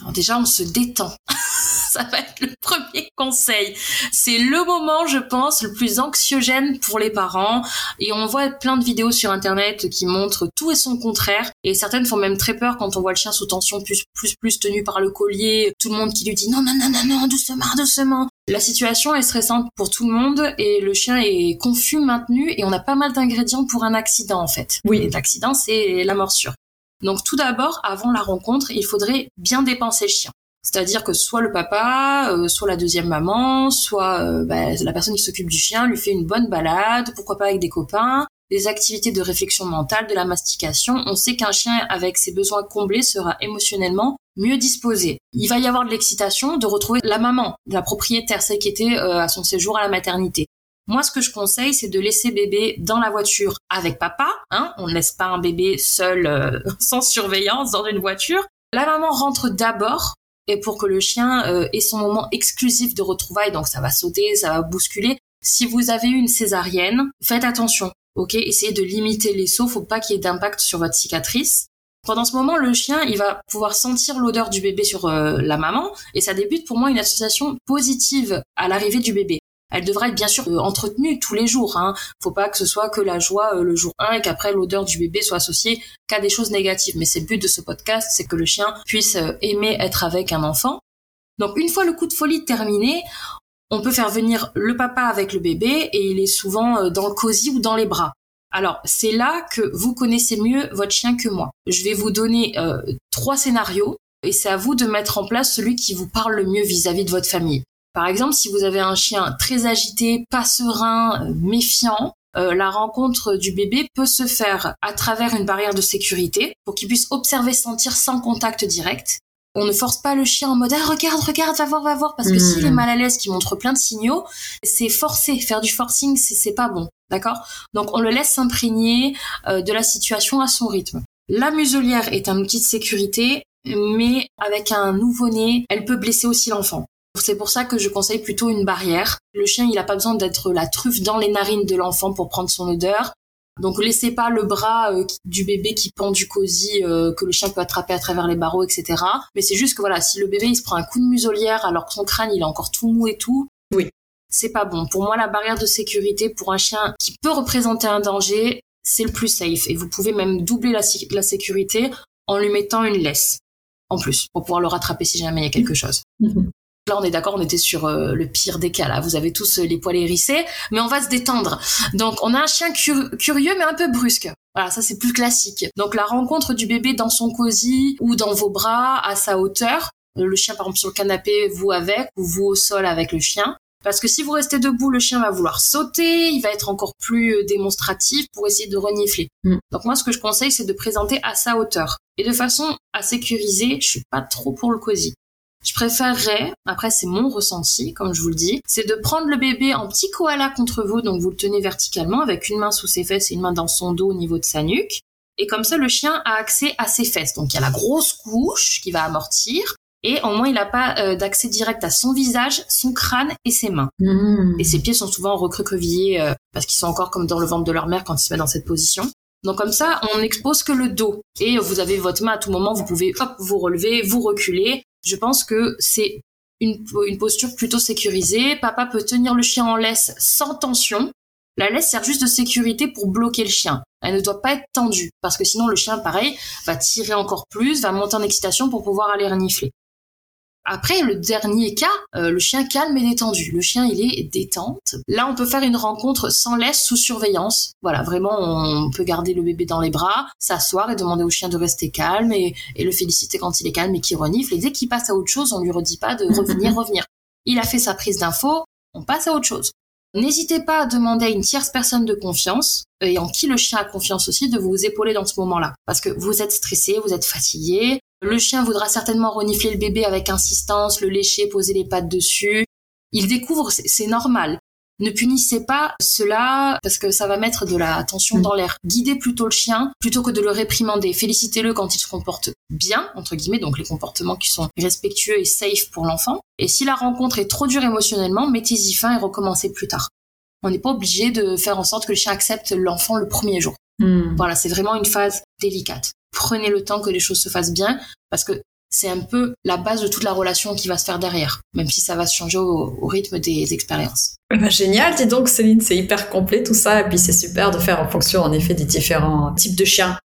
Alors déjà, on se détend. ça va être le premier conseil. C'est le moment, je pense, le plus anxiogène pour les parents. Et on voit plein de vidéos sur Internet qui montrent tout et son contraire. Et certaines font même très peur quand on voit le chien sous tension, plus, plus, plus tenu par le collier. Tout le monde qui lui dit non, non, non, non, non, doucement, doucement. La situation est stressante pour tout le monde et le chien est confus, maintenu et on a pas mal d'ingrédients pour un accident en fait.
Oui.
l'accident, c'est la morsure. Donc tout d'abord, avant la rencontre, il faudrait bien dépenser le chien. C'est-à-dire que soit le papa, euh, soit la deuxième maman, soit euh, bah, la personne qui s'occupe du chien lui fait une bonne balade, pourquoi pas avec des copains, des activités de réflexion mentale, de la mastication. On sait qu'un chien avec ses besoins comblés sera émotionnellement mieux disposé. Il va y avoir de l'excitation de retrouver la maman, la propriétaire, celle qui était euh, à son séjour à la maternité. Moi, ce que je conseille, c'est de laisser bébé dans la voiture avec papa. Hein on ne laisse pas un bébé seul, sans surveillance, dans une voiture. La maman rentre d'abord et pour que le chien euh, ait son moment exclusif de retrouvailles, donc ça va sauter, ça va bousculer. Si vous avez une césarienne, faites attention, ok? Essayez de limiter les sauts, faut pas qu'il y ait d'impact sur votre cicatrice. Pendant ce moment, le chien, il va pouvoir sentir l'odeur du bébé sur euh, la maman, et ça débute pour moi une association positive à l'arrivée du bébé elle devra être bien sûr euh, entretenue tous les jours. Hein. Faut pas que ce soit que la joie euh, le jour 1 et qu'après l'odeur du bébé soit associée qu'à des choses négatives. Mais c'est le but de ce podcast, c'est que le chien puisse euh, aimer être avec un enfant. Donc une fois le coup de folie terminé, on peut faire venir le papa avec le bébé et il est souvent dans le cosy ou dans les bras. Alors c'est là que vous connaissez mieux votre chien que moi. Je vais vous donner trois scénarios et c'est à vous de mettre en place celui qui vous parle le mieux vis à -vis de votre famille. Par exemple, si vous avez un chien très agité, pas serein, euh, méfiant, euh, la rencontre du bébé peut se faire à travers une barrière de sécurité pour qu'il puisse observer, sentir sans contact direct. On ne force pas le chien en mode ah, regarde, regarde, va voir, va voir, parce que s'il est hmm. mal à l'aise, qu'il montre plein de signaux, c'est forcer, faire du forcing, c'est pas bon, d'accord? Donc on le laisse s'imprégner euh, de la situation à son rythme. La muselière est un outil de sécurité, mais avec un nouveau-né, elle peut blesser aussi l'enfant. C'est pour ça que je conseille plutôt une barrière. Le chien, il n'a pas besoin d'être la truffe dans les narines de l'enfant pour prendre son odeur. Donc laissez pas le bras euh, du bébé qui pend du cosy euh, que le chien peut attraper à travers les barreaux, etc. Mais c'est juste que voilà, si le bébé il se prend un coup de muselière alors que son crâne il est encore tout mou et tout, oui, c'est pas bon. Pour moi, la barrière de sécurité pour un chien qui peut représenter un danger, c'est le plus safe. Et vous pouvez même doubler la, la sécurité en lui mettant une laisse en plus pour pouvoir le rattraper si jamais il y a quelque chose. Mhm. Là, on est d'accord, on était sur euh, le pire des cas. Là, vous avez tous euh, les poils hérissés, mais on va se détendre. Donc, on a un chien curieux, mais un peu brusque. Voilà, ça c'est plus classique. Donc, la rencontre du bébé dans son cosy ou dans vos bras, à sa hauteur. Euh, le chien, par exemple, sur le canapé, vous avec, ou vous au sol avec le chien. Parce que si vous restez debout, le chien va vouloir sauter, il va être encore plus démonstratif pour essayer de renifler. Mm. Donc moi, ce que je conseille, c'est de présenter à sa hauteur. Et de façon à sécuriser, je suis pas trop pour le cosy. Je préférerais, après c'est mon ressenti, comme je vous le dis, c'est de prendre le bébé en petit koala contre vous, donc vous le tenez verticalement avec une main sous ses fesses et une main dans son dos au niveau de sa nuque. Et comme ça, le chien a accès à ses fesses. Donc il y a la grosse couche qui va amortir. Et au moins, il n'a pas euh, d'accès direct à son visage, son crâne et ses mains. Mmh. Et ses pieds sont souvent recroquevillés euh, parce qu'ils sont encore comme dans le ventre de leur mère quand ils se mettent dans cette position. Donc comme ça, on n'expose que le dos. Et vous avez votre main à tout moment, vous pouvez hop, vous relever, vous reculer. Je pense que c'est une, posture plutôt sécurisée. Papa peut tenir le chien en laisse sans tension. La laisse sert juste de sécurité pour bloquer le chien. Elle ne doit pas être tendue parce que sinon le chien, pareil, va tirer encore plus, va monter en excitation pour pouvoir aller renifler. Après, le dernier cas, euh, le chien calme et détendu. Le chien, il est détente. Là, on peut faire une rencontre sans laisse sous surveillance. Voilà, vraiment, on peut garder le bébé dans les bras, s'asseoir et demander au chien de rester calme et, le féliciter quand il est calme et qu'il renifle. Et dès qu'il passe à autre chose, on lui redit pas de revenir, revenir. Il a fait sa prise d'info, on passe à autre chose. N'hésitez pas à demander à une tierce personne de confiance, et en qui le chien a confiance aussi, de vous épauler dans ce moment-là. Parce que vous êtes stressé, vous êtes fatigué, le chien voudra certainement renifler le bébé avec insistance, le lécher, poser les pattes dessus. Il découvre, c'est normal. Ne punissez pas cela parce que ça va mettre de la tension mm. dans l'air. Guidez plutôt le chien plutôt que de le réprimander. Félicitez-le quand il se comporte bien, entre guillemets, donc les comportements qui sont respectueux et safe pour l'enfant. Et si la rencontre est trop dure émotionnellement, mettez-y fin et recommencez plus tard. On n'est pas obligé de faire en sorte que le chien accepte l'enfant le premier jour. Mm. Voilà, c'est vraiment une phase délicate prenez le temps que les choses se fassent bien parce que c'est un peu la base de toute la relation qui va se faire derrière, même si ça va se changer au, rythme des expériences.
Ben, génial, dis donc Céline, c'est hyper complet tout ça, et puis c'est super de faire en fonction en effet des différents types de chiens.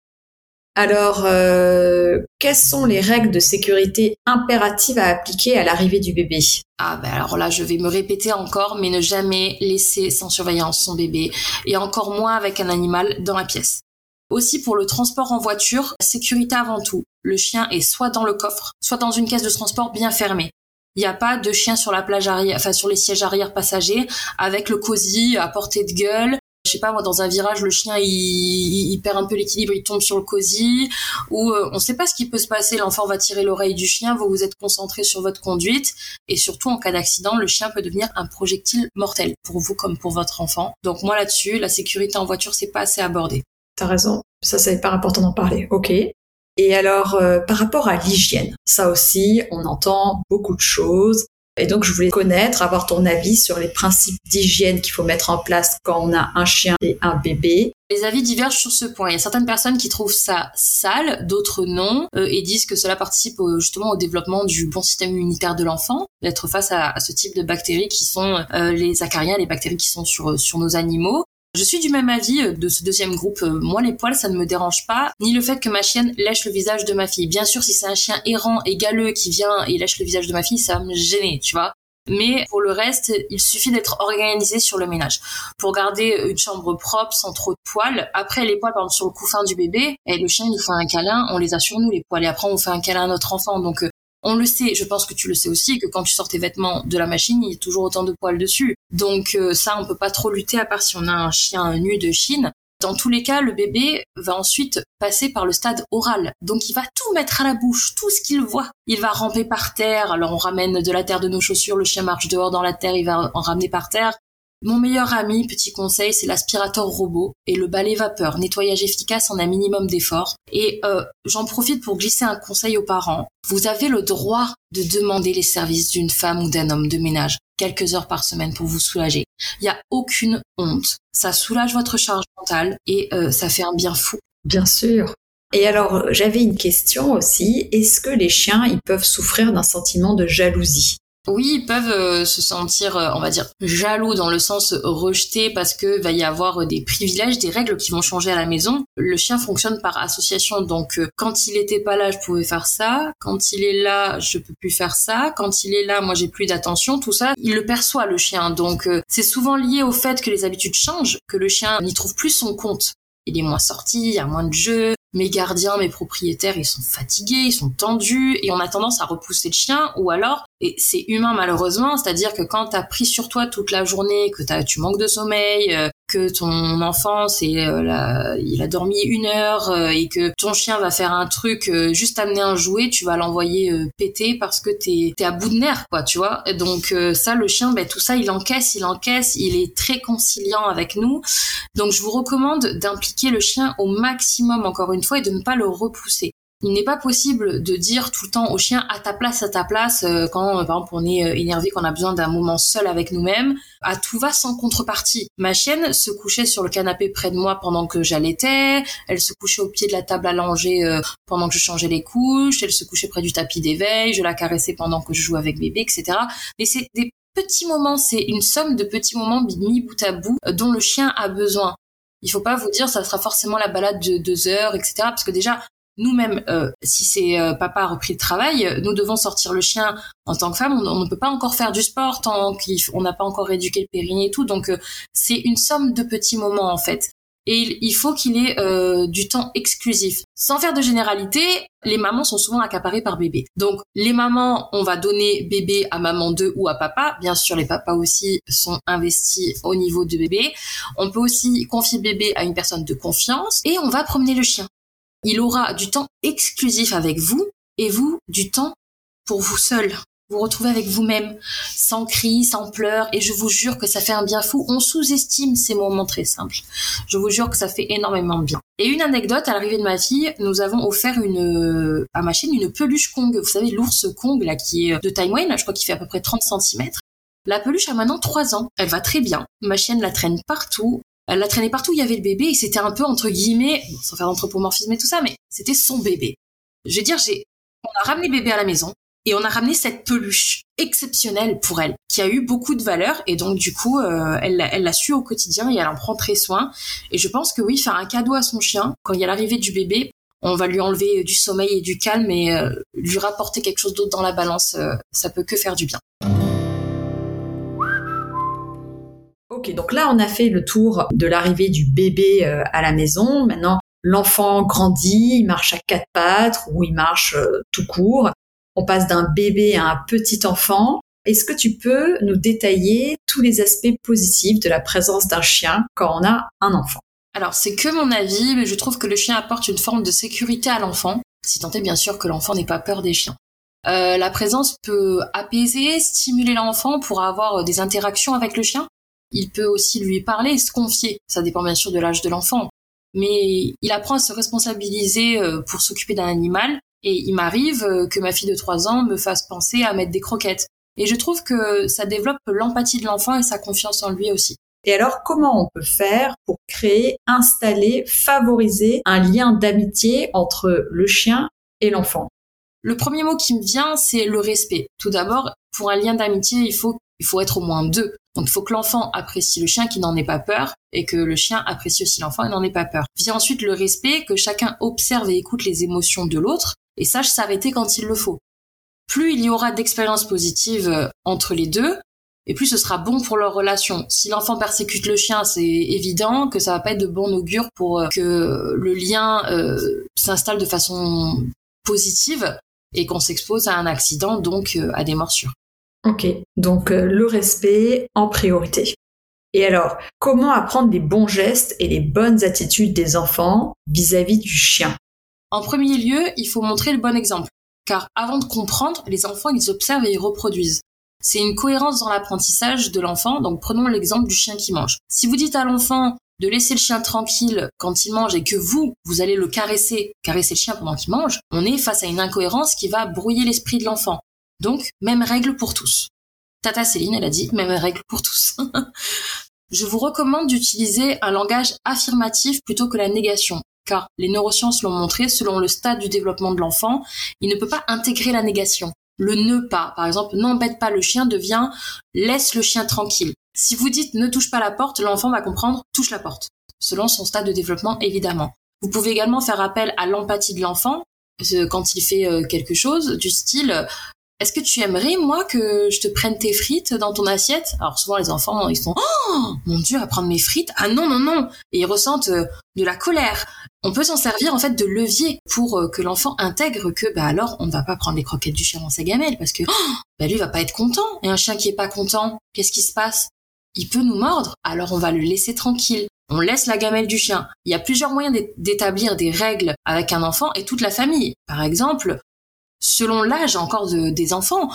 Alors, euh, quelles sont les règles de sécurité impératives à appliquer à l'arrivée du bébé?
Ah ben alors là, je vais me répéter encore, mais ne jamais laisser sans surveillance son bébé, et encore moins avec un animal dans la pièce. Aussi pour le transport en voiture, sécurité avant tout. Le chien est soit dans le coffre, soit dans une caisse de transport bien fermée. Il n'y a pas de chien sur la plage arrière, enfin sur les sièges arrière passagers avec le cosy à portée de gueule. Je sais pas moi dans un virage le chien il, perd un peu l'équilibre, il tombe sur le cosy ou euh, on ne sait pas ce qui peut se passer, l'enfant va tirer l'oreille du chien, vous vous êtes concentré sur votre conduite et surtout en cas d'accident, le chien peut devenir un projectile mortel pour vous comme pour votre enfant. Donc moi là-dessus, la sécurité en voiture c'est pas assez abordé.
T'as raison, ça c'est pas important d'en parler. OK. Et alors, euh, par rapport à l'hygiène, ça aussi, on entend beaucoup de choses. Et donc, je voulais connaître, avoir ton avis sur les principes d'hygiène qu'il faut mettre en place quand on a un chien et un bébé.
Les avis divergent sur ce point. Il y a certaines personnes qui trouvent ça sale, d'autres non, euh, et disent que cela participe justement au développement du bon système immunitaire de l'enfant, d'être face à, ce type de bactéries qui sont euh, les acariens, les bactéries qui sont sur, sur nos animaux. Je suis du même avis euh, de ce deuxième groupe. Euh, moi, les poils, ça ne me dérange pas, ni le fait que ma chienne lèche le visage de ma fille. Bien sûr, si c'est un chien errant et galeux qui vient et lèche le visage de ma fille, ça va me gêner, tu vois. Mais pour le reste, il suffit d'être organisé sur le ménage. Pour garder une chambre propre, sans trop de poils. Après, les poils, par exemple, sur le couffin du bébé, et le chien, il nous fait un câlin, on les a sur nous, les poils. Et après, on fait un câlin à notre enfant. Donc, euh, on le sait, je pense que tu le sais aussi, que quand tu sors tes vêtements de la machine, il y a toujours autant de poils dessus. Donc euh, ça, on peut pas trop lutter à part si on a un chien nu de Chine. Dans tous les cas, le bébé va ensuite passer par le stade oral. Donc il va tout mettre à la bouche, tout ce qu'il voit. Il va ramper par terre. Alors on ramène de la terre de nos chaussures, le chien marche dehors dans la terre, il va en ramener par terre. Mon meilleur ami, petit conseil, c'est l'aspirateur robot et le balai vapeur, nettoyage efficace en un minimum d'effort. Et euh, j'en profite pour glisser un conseil aux parents. Vous avez le droit de demander les services d'une femme ou d'un homme de ménage quelques heures par semaine pour vous soulager. Il n'y a aucune honte. Ça soulage votre charge mentale et euh, ça fait un bien fou.
Bien sûr. Et alors, j'avais une question aussi. Est-ce que les chiens, ils peuvent souffrir d'un sentiment de jalousie?
Oui, ils peuvent euh, se sentir, euh, on va dire, jaloux dans le sens rejeté parce que va y avoir des privilèges, des règles qui vont changer à la maison. Le chien fonctionne par association, donc euh, quand il était pas là, je pouvais faire ça. Quand il est là, je peux plus faire ça. Quand il est là, moi j'ai plus d'attention. Tout ça, il le perçoit le chien. Donc c'est souvent lié au fait que les habitudes changent, que le chien n'y trouve plus son compte il est moins sorti, il y a moins de jeux, mes gardiens, mes propriétaires, ils sont fatigués, ils sont tendus et on a tendance à repousser le chien ou alors, et c'est humain malheureusement, c'est-à-dire que quand t'as pris sur toi toute la journée, que as, tu manques de sommeil, euh, que ton enfant c'est euh, il a dormi une heure euh, et que ton chien va faire un truc juste amener un jouet tu vas l'envoyer péter parce que t'es es à bout de nerfs quoi tu vois. Donc ça le chien ben tout ça il encaisse il encaisse il est très conciliant avec nous. Donc je vous recommande d'impliquer le chien au maximum encore une fois et de ne pas le repousser. Il n'est pas possible de dire tout le temps au chien à ta place, à ta place, euh, quand par exemple on est euh, énervé, qu'on a besoin d'un moment seul avec nous-mêmes, à tout va sans contrepartie. Ma chienne se couchait sur le canapé près de moi pendant que j'allaitais, elle se couchait au pied de la table euh, pendant que je changeais les couches, elle se couchait près du tapis d'éveil, je la caressais pendant que je jouais avec bébé, etc. Mais c'est des petits moments, c'est une somme de petits moments mis bout à bout dont le chien a besoin il faut pas vous dire ça sera forcément la balade de deux heures, etc. Parce que déjà, nous-mêmes, euh, si c'est euh, papa a repris le travail, nous devons sortir le chien en tant que femme. On, ne peut pas encore faire du sport tant qu'on n'a pas encore éduqué le périnée et tout. Donc, euh, c'est une somme de petits moments en fait et il faut qu'il ait euh, du temps exclusif. Sans faire de généralité, les mamans sont souvent accaparées par bébé. Donc les mamans, on va donner bébé à maman 2 ou à papa. Bien sûr, les papas aussi sont investis au niveau de bébé. On peut aussi confier bébé à une personne de confiance et on va promener le chien. Il aura du temps exclusif avec vous et vous du temps pour vous seul vous retrouvez avec vous-même, sans cris, sans pleurs, et je vous jure que ça fait un bien fou. On sous-estime ces moments très simples. Je vous jure que ça fait énormément de bien. Et une anecdote, à l'arrivée de ma fille, nous avons offert une, à ma chaîne une peluche Kong. Vous savez, l'ours Kong, là, qui est de moyenne, je crois qu'il fait à peu près 30 cm. La peluche a maintenant 3 ans. Elle va très bien. Ma chienne la traîne partout. Elle la traînait partout, il y avait le bébé, et c'était un peu, entre guillemets, sans faire d'anthropomorphisme et tout ça, mais c'était son bébé. Je veux dire, j'ai, on a ramené bébé à la maison, et on a ramené cette peluche exceptionnelle pour elle, qui a eu beaucoup de valeur et donc du coup, euh, elle l'a su au quotidien et elle en prend très soin. Et je pense que oui, faire un cadeau à son chien quand il y a l'arrivée du bébé, on va lui enlever du sommeil et du calme et euh, lui rapporter quelque chose d'autre dans la balance, euh, ça peut que faire du bien.
Ok, donc là on a fait le tour de l'arrivée du bébé à la maison. Maintenant, l'enfant grandit, il marche à quatre pattes ou il marche euh, tout court. On passe d'un bébé à un petit enfant. Est-ce que tu peux nous détailler tous les aspects positifs de la présence d'un chien quand on a un enfant?
Alors, c'est que mon avis, mais je trouve que le chien apporte une forme de sécurité à l'enfant, si tant est bien sûr que l'enfant n'ait pas peur des chiens. Euh, la présence peut apaiser, stimuler l'enfant pour avoir des interactions avec le chien. Il peut aussi lui parler, se confier. Ça dépend bien sûr de l'âge de l'enfant. Mais il apprend à se responsabiliser euh, pour s'occuper d'un animal. Et il m'arrive euh, que ma fille de 3 ans me fasse penser à mettre des croquettes. Et je trouve que ça développe l'empathie de l'enfant et sa confiance en lui aussi.
Et alors, comment on peut faire pour créer, installer, favoriser un lien d'amitié entre le chien et l'enfant?
Le premier mot qui me vient, c'est le respect. Tout d'abord, pour un lien d'amitié, il faut, il faut être au moins deux. Donc il faut que l'enfant apprécie le chien qui n'en ait pas peur et que le chien apprécie aussi l'enfant et n'en ait pas peur. Vient ensuite le respect, que chacun observe et écoute les émotions de l'autre et sache s'arrêter quand il le faut. Plus il y aura d'expériences positives euh, entre les deux, et plus ce sera bon pour leur relation. Si l'enfant persécute le chien, c'est évident que ça va pas être de bon augure pour euh, que le lien euh, s'installe de façon positive et qu'on s'expose à un accident, donc à des morsures.
Ok, donc euh, le respect en priorité. Et alors, comment apprendre les bons gestes et les bonnes attitudes des enfants vis-à-vis du chien?
En premier lieu, il faut montrer le bon exemple. Car avant de comprendre, les enfants, ils observent et ils reproduisent. C'est une cohérence dans l'apprentissage de l'enfant, donc prenons l'exemple du chien qui mange. Si vous dites à l'enfant de laisser le chien tranquille quand il mange et que vous, vous allez le caresser, caresser le chien pendant qu'il mange, on est face à une incohérence qui va brouiller l'esprit de l'enfant. Donc, même règle pour tous. Tata Céline, elle a dit, même règle pour tous. Je vous recommande d'utiliser un langage affirmatif plutôt que la négation, car les neurosciences l'ont montré, selon le stade du développement de l'enfant, il ne peut pas intégrer la négation. Le ne pas, par exemple, n'embête pas le chien devient laisse le chien tranquille. Si vous dites ne touche pas la porte, l'enfant va comprendre touche la porte, selon son stade de développement évidemment. Vous pouvez également faire appel à l'empathie de l'enfant euh, quand il fait euh, quelque chose du style est-ce que tu aimerais, moi, que je te prenne tes frites dans ton assiette? Alors souvent, les enfants, ils sont Oh, mon Dieu, à prendre mes frites? Ah non, non, non Et ils ressentent euh, de la colère. On peut s'en servir, en fait, de levier pour euh, que l'enfant intègre que, bah alors, on ne va pas prendre les croquettes du chien dans sa gamelle, parce que, oh, bah lui, va pas être content. Et un chien qui est pas content, qu'est-ce qui se passe? Il peut nous mordre, alors on va le laisser tranquille. On laisse la gamelle du chien. Il y a plusieurs moyens d'établir des règles avec un enfant et toute la famille. Par exemple, selon l'âge encore des enfants,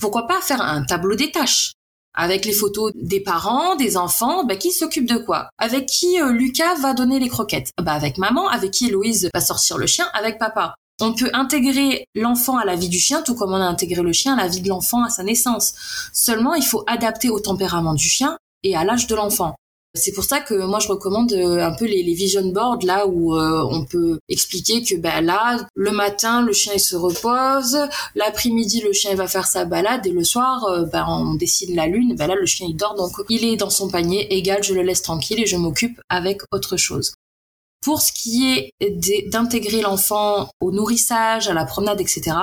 pourquoi pas faire un tableau des tâches? Avec les photos des parents, des enfants, bah, qui s'occupe de quoi? Avec qui euh, Lucas va donner les croquettes? Bah avec maman, avec qui Louise va sortir le chien? Avec papa. On peut intégrer l'enfant à la vie du chien, tout comme on a intégré le chien à la vie de l'enfant à sa naissance. Seulement, il faut adapter au tempérament du chien et à l'âge de l'enfant. C'est pour ça que moi je recommande euh, un peu les, vision boards là où euh, on peut expliquer que ben là le matin le chien il se repose, l'après-midi le chien il va faire sa balade et le soir euh, ben on dessine la lune, ben là le chien il dort donc il est dans son panier égal je le laisse tranquille et je m'occupe avec autre chose. Pour ce qui est d'intégrer l'enfant au nourrissage, à la promenade, etc.,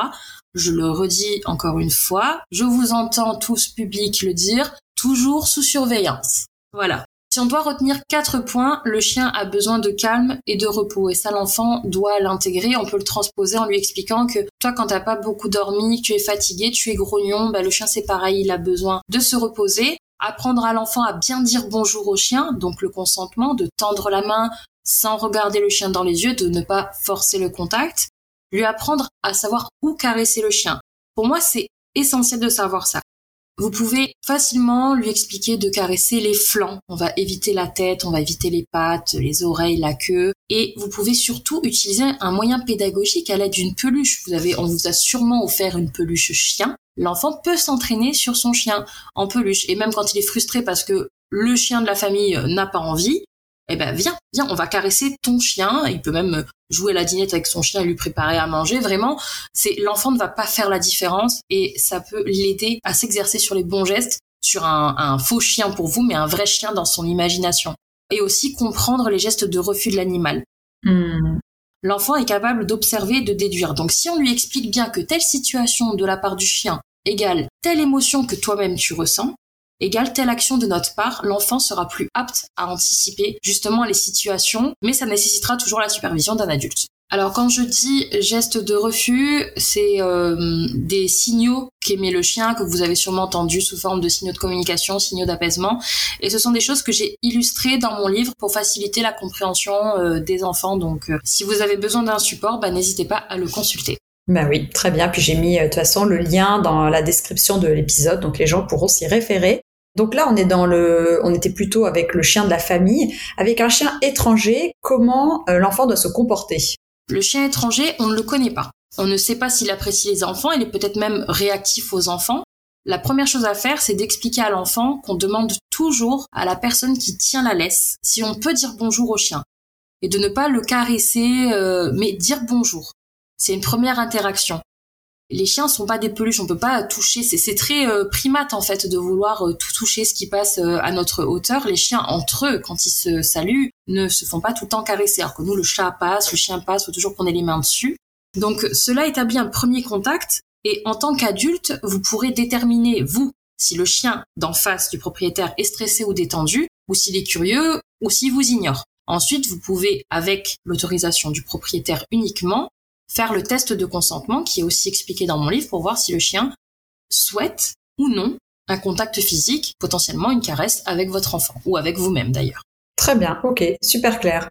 je le redis encore une fois, je vous entends tous publics le dire, toujours sous surveillance. Voilà. Si on doit retenir quatre points, le chien a besoin de calme et de repos. Et ça, l'enfant doit l'intégrer. On peut le transposer en lui expliquant que toi, quand t'as pas beaucoup dormi, tu es fatigué, tu es grognon, bah, le chien c'est pareil, il a besoin de se reposer. Apprendre à l'enfant à bien dire bonjour au chien, donc le consentement, de tendre la main sans regarder le chien dans les yeux, de ne pas forcer le contact. Lui apprendre à savoir où caresser le chien. Pour moi, c'est essentiel de savoir ça. Vous pouvez facilement lui expliquer de caresser les flancs. On va éviter la tête, on va éviter les pattes, les oreilles, la queue. Et vous pouvez surtout utiliser un moyen pédagogique à l'aide d'une peluche. Vous avez, on vous a sûrement offert une peluche chien. L'enfant peut s'entraîner sur son chien en peluche. Et même quand il est frustré parce que le chien de la famille n'a pas envie, eh ben viens, viens, on va caresser ton chien. Il peut même jouer la dinette avec son chien et lui préparer à manger. Vraiment, c'est l'enfant ne va pas faire la différence et ça peut l'aider à s'exercer sur les bons gestes, sur un, faux chien pour vous, mais un vrai chien dans son imagination. Et aussi comprendre les gestes de refus de l'animal. Hmm. L'enfant est capable d'observer et de déduire. Donc si on lui explique bien que telle situation de la part du chien égale telle émotion que toi-même tu ressens, égale telle action de notre part, l'enfant sera plus apte à anticiper justement les situations, mais ça nécessitera toujours la supervision d'un adulte. Alors quand je dis geste de refus, c'est euh, des signaux qu'émet le chien que vous avez sûrement entendu sous forme de signaux de communication, signaux d'apaisement, et ce sont des choses que j'ai illustrées dans mon livre pour faciliter la compréhension euh, des enfants. Donc euh, si vous avez besoin d'un support, bah, n'hésitez pas à le consulter.
Bah oui, très bien. Puis j'ai mis de toute façon le lien dans la description de l'épisode, donc les gens pourront s'y référer. Donc là, on était plutôt avec le chien de la famille, avec un chien étranger. Comment l'enfant doit se comporter?
Le chien étranger, on ne le connaît pas. On ne sait pas s'il apprécie les enfants, il est peut-être même réactif aux enfants. La première chose à faire, c'est d'expliquer à l'enfant qu'on demande toujours à la personne qui tient la laisse si on peut dire bonjour au chien. Et de ne pas le caresser, euh, mais dire bonjour. C'est une première interaction les chiens sont pas des peluches, on peut pas toucher. C'est très euh, primate en fait de vouloir euh, tout toucher ce qui passe euh, à notre hauteur. Les chiens entre eux, quand ils se saluent, ne se font pas tout le temps caresser. Alors que nous, le chat passe, le chien passe, faut toujours qu'on ait les mains dessus. Donc cela établit un premier contact. Et en tant qu'adulte, vous pourrez déterminer vous si le chien d'en face du propriétaire est stressé ou détendu, ou s'il est curieux, ou s'il vous ignore. Ensuite, vous pouvez, avec l'autorisation du propriétaire uniquement, faire le test de consentement qui est aussi expliqué dans mon livre pour voir si le chien souhaite ou non un contact physique, potentiellement une caresse avec votre enfant ou avec vous-même d'ailleurs.
Très bien, ok, super clair.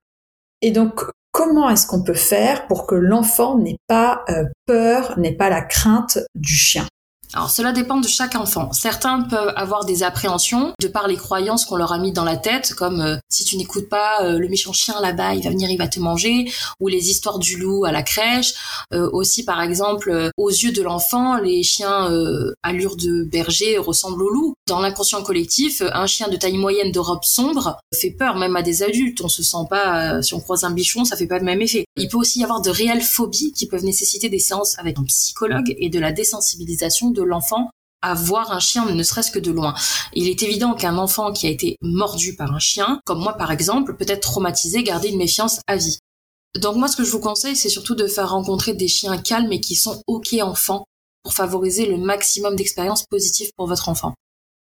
Et donc, comment est-ce qu'on peut faire pour que l'enfant n'ait pas euh, peur, n'ait pas la crainte du chien?
Alors cela dépend de chaque enfant. Certains peuvent avoir des appréhensions de par les croyances qu'on leur a mis dans la tête, comme euh, si tu n'écoutes pas euh, le méchant chien là-bas, il va venir, il va te manger, ou les histoires du loup à la crèche. Euh, aussi par exemple, aux yeux de l'enfant, les chiens allure de berger ressemblent aux loups. Dans l'inconscient collectif, un chien de taille moyenne de robe sombre fait peur même à des adultes. On se sent pas, si on croise un bichon, ça fait pas le même effet. Il peut aussi y avoir de réelles phobies qui peuvent nécessiter des séances avec un psychologue et de la désensibilisation l'enfant à voir un chien ne serait-ce que de loin. Il est évident qu'un enfant qui a été mordu par un chien, comme moi par exemple, peut être traumatisé, garder une méfiance à vie. Donc moi ce que je vous conseille c'est surtout de faire rencontrer des chiens calmes et qui sont ok enfants pour favoriser le maximum d'expériences positives pour votre enfant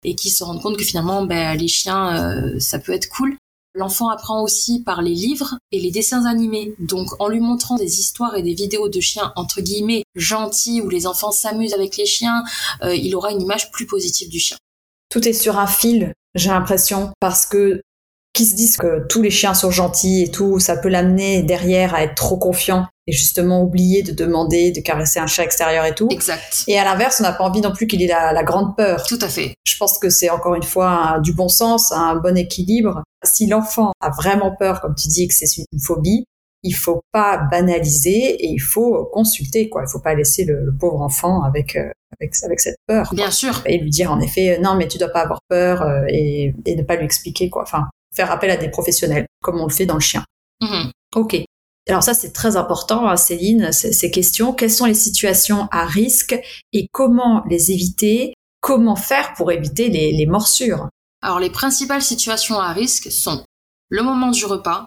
et qui se rendent compte que finalement ben, les chiens euh, ça peut être cool L'enfant apprend aussi par les livres et les dessins animés. Donc en lui montrant des histoires et des vidéos de chiens entre guillemets gentils où les enfants s'amusent avec les chiens, euh, il aura une image plus positive du chien.
Tout est sur un fil, j'ai l'impression, parce que qui se disent que tous les chiens sont gentils et tout, ça peut l'amener derrière à être trop confiant et justement oublier de demander de caresser un chat extérieur et tout.
Exact.
Et à l'inverse, on n'a pas envie non plus qu'il ait la, grande peur.
Tout à fait.
Je pense que c'est encore une fois du bon sens, un bon équilibre. Si l'enfant a vraiment peur, comme tu dis, que c'est une phobie, il faut pas banaliser et il faut consulter quoi. Il faut pas laisser le, pauvre enfant avec, euh, avec avec cette peur.
Bien sûr.
Et lui dire en effet non mais tu dois pas avoir peur euh, et, et ne pas lui expliquer quoi. Enfin faire appel à des professionnels, comme on le fait dans le chien.
Mhm.
Ok. Alors ça, c'est très important, hein, Céline, ces questions. Quelles sont les situations à risque et comment les éviter? Comment faire pour éviter les, morsures?
Alors les principales situations à risque sont le moment du repas,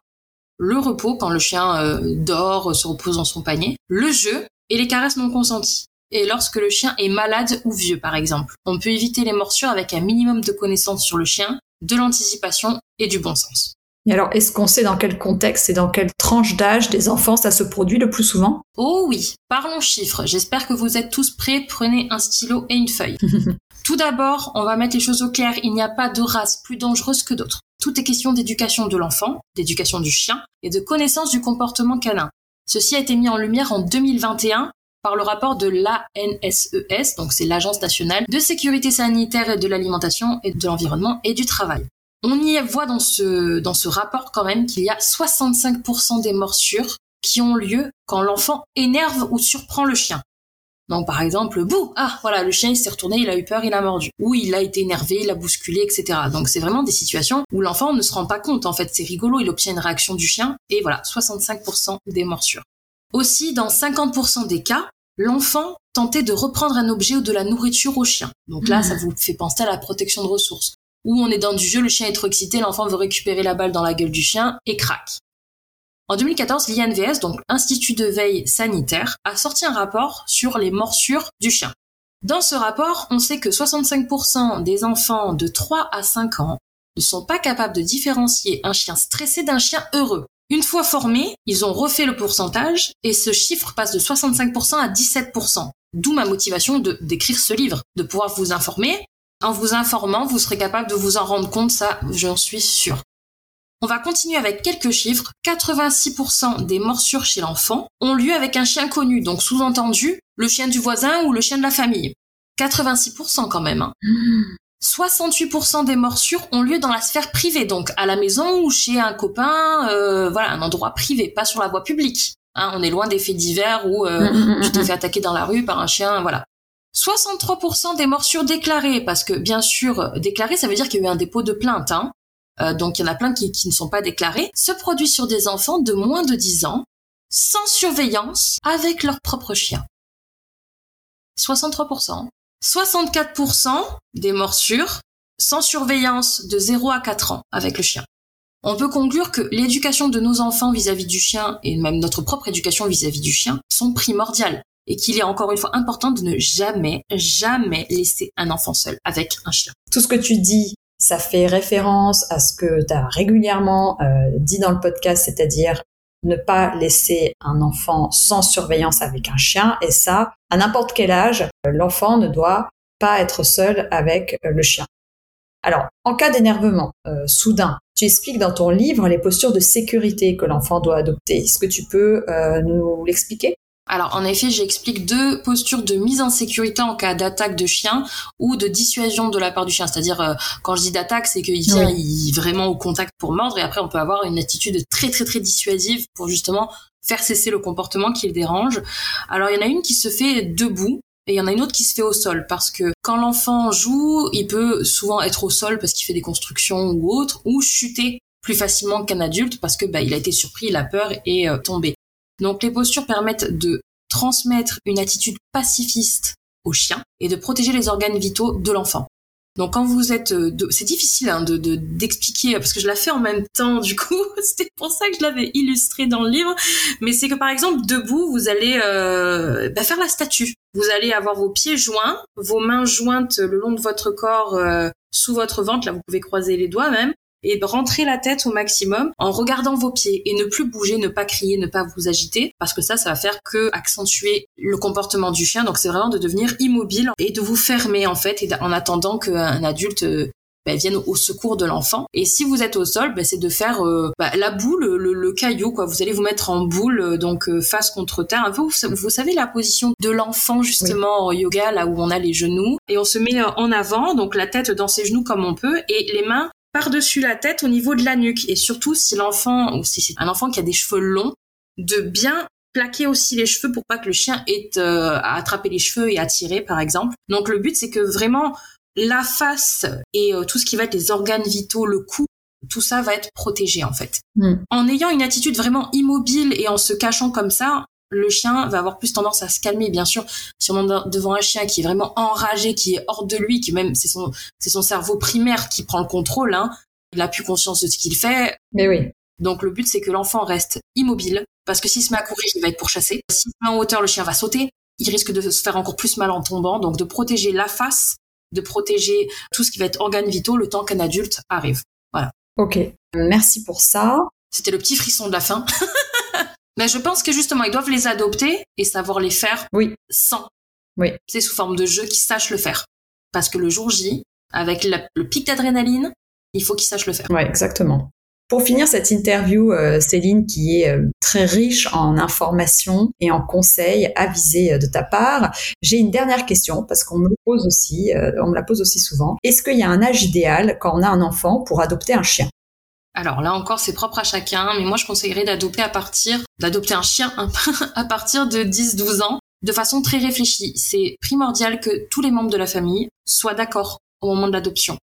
le repos quand le chien euh, dort, se repose dans son panier, le jeu et les caresses non consenties. Et lorsque le chien est malade ou vieux, par exemple. On peut éviter les morsures avec un minimum de connaissances sur le chien de l'anticipation et du bon sens.
Et alors, est-ce qu'on sait dans quel contexte et dans quelle tranche d'âge des enfants ça se produit le plus souvent?
Oh oui, parlons chiffres. J'espère que vous êtes tous prêts. Prenez un stylo et une feuille. Tout d'abord, on va mettre les choses au clair. Il n'y a pas de race plus dangereuse que d'autres. Tout est question d'éducation de l'enfant, d'éducation du chien et de connaissance du comportement canin. Ceci a été mis en lumière en 2021 par le rapport de l'ANSES, donc c'est l'Agence nationale de sécurité sanitaire et de l'alimentation et de l'environnement et du travail. On y voit dans ce, dans ce rapport quand même qu'il y a 65% des morsures qui ont lieu quand l'enfant énerve ou surprend le chien. Donc par exemple, bouh, ah voilà, le chien il s'est retourné, il a eu peur, il a mordu. Ou il a été énervé, il a bousculé, etc. Donc c'est vraiment des situations où l'enfant ne se rend pas compte. En fait, c'est rigolo, il obtient une réaction du chien. Et voilà, 65% des morsures. Aussi, dans 50% des cas, l'enfant tentait de reprendre un objet ou de la nourriture au chien. Donc là, ça mhm. vous fait penser à la protection de ressources. Ou on est dans du jeu, le chien est trop excité, l'enfant veut récupérer la balle dans la gueule du chien et craque. En 2014, l'INVS, donc Institut de veille sanitaire, a sorti un rapport sur les morsures du chien. Dans ce rapport, on sait que 65% des enfants de 3 à 5 ans ne sont pas capables de différencier un chien stressé d'un chien heureux. Une fois formés, ils ont refait le pourcentage et ce chiffre passe de 65% à 17%. D'où ma motivation d'écrire ce livre, de pouvoir vous informer. En vous informant, vous serez capable de vous en rendre compte, ça, j'en suis sûre. On va continuer avec quelques chiffres. 86% des morsures chez l'enfant ont lieu avec un chien connu, donc sous-entendu le chien du voisin ou le chien de la famille. 86% quand même. Hein. 68% des morsures ont lieu dans la sphère privée, donc à la maison ou chez un copain, euh, voilà, un endroit privé, pas sur la voie publique. Hein, on est loin des faits divers où euh, tu te fais attaquer dans la rue par un chien, voilà. 63% des morsures déclarées, parce que bien sûr, déclarées, ça veut dire qu'il y a eu un dépôt de plainte. Hein. Euh, donc il y en a plein qui, qui ne sont pas déclarés, se produisent sur des enfants de moins de 10 ans, sans surveillance, avec leur propre chien. 63%. 64% des morsures sans surveillance de 0 à 4 ans avec le chien. On peut conclure que l'éducation de nos enfants vis-à-vis du chien et même notre propre éducation vis-à-vis du chien sont primordiales et qu'il est encore une fois important de ne jamais, jamais laisser un enfant seul avec un chien.
Tout ce que tu dis ça fait référence à ce que tu as régulièrement euh, dit dans le podcast, c'est-à-dire ne pas laisser un enfant sans surveillance avec un chien. Et ça, à n'importe quel âge, l'enfant ne doit pas être seul avec euh, le chien. Alors, en cas d'énervement euh, soudain, tu expliques dans ton livre les postures de sécurité que l'enfant doit adopter. Est-ce que tu peux nous l'expliquer?
Alors en effet, j'explique deux postures de mise en sécurité en cas d'attaque de chien ou de dissuasion de la part du chien. C'est-à-dire euh, quand je dis d'attaque, c'est qu'il vient vraiment au contact pour mordre et après on peut avoir une attitude très très très dissuasive pour justement faire cesser le comportement qui le dérange. Alors il y en a une qui se fait debout et il y en a une autre qui se fait au sol parce que quand l'enfant joue, il peut souvent être au sol parce qu'il fait des constructions ou autre ou chuter plus facilement qu'un adulte parce que bah, il a été surpris, il a peur et euh, tombé. Donc les postures permettent de transmettre une attitude pacifiste au chien et de protéger les organes vitaux de l'enfant. Donc quand vous êtes, euh, c'est difficile hein, de d'expliquer parce que je la fais en même temps. Du coup, c'était pour ça que je l'avais illustré dans le livre. Mais c'est que par exemple debout, vous allez euh, bah, faire la statue. Vous allez avoir vos pieds joints, vos mains jointes le long de votre corps, euh, sous votre ventre. Là, vous pouvez croiser les doigts même et rentrer la tête au maximum en regardant vos pieds et ne plus bouger, ne pas crier, ne pas vous agiter parce que ça, ça va faire que accentuer le comportement du chien. Donc c'est vraiment de devenir immobile et de vous fermer en fait et en attendant qu'un adulte euh, ben, vienne au secours de l'enfant. Et si vous êtes au sol, ben, c'est de faire euh, ben, la boule, le, caillou, quoi. Vous allez vous mettre en boule, euh, donc face contre terre. Vous, vous, savez la position de l'enfant justement au yoga, là où on a les genoux, et on se met en avant, donc la tête dans ses genoux comme on peut, et les mains par-dessus la tête au niveau de la nuque. Et surtout, si l'enfant, ou si c'est un enfant qui a des cheveux longs, de bien plaquer aussi les cheveux pour pas que le chien ait euh, à attraper les cheveux et à tirer, par exemple. Donc le but, c'est que vraiment la face et euh, tout ce qui va être les organes vitaux, le cou, tout ça va être protégé en fait. Hmm. En ayant une attitude vraiment immobile et en se cachant comme ça, le chien va avoir plus tendance à se calmer. Bien sûr, si on est devant un chien qui est vraiment enragé, qui est hors de lui, qui même c'est son c'est son cerveau primaire qui prend le contrôle. Hein, il a plus conscience de ce qu'il fait.
Mais oui.
Donc le but c'est que l'enfant reste immobile parce que s'il se met à courir, il va être pourchassé. S'il se met en hauteur, le chien va sauter. Il risque de se faire encore plus mal en tombant. Donc de protéger la face, de protéger tout ce qui va être organes vitaux le temps qu'un adulte arrive. Voilà.
Ok. Merci pour ça.
C'était le petit frisson de la fin. Mais je pense que justement, ils doivent les adopter et savoir les faire
oui.
sans.
Oui.
C'est sous forme de jeu qu'ils sachent le faire. Parce que le jour J, avec le pic d'adrénaline, il faut qu'ils sachent le faire.
Oui, exactement. Pour finir cette interview, euh, Céline, qui est euh, très riche en informations et en conseils avisés euh, de ta part, j'ai une dernière question parce qu'on me le pose aussi, on me la pose aussi souvent. Est-ce qu'il y a un âge idéal quand on a un enfant pour adopter un chien?
Alors là encore, c'est propre à chacun, mais moi je conseillerais d'adopter à partir, d'adopter un chien à partir de 10-12 ans, de façon très réfléchie. C'est primordial que tous les membres de la famille soient d'accord au moment de l'adoption.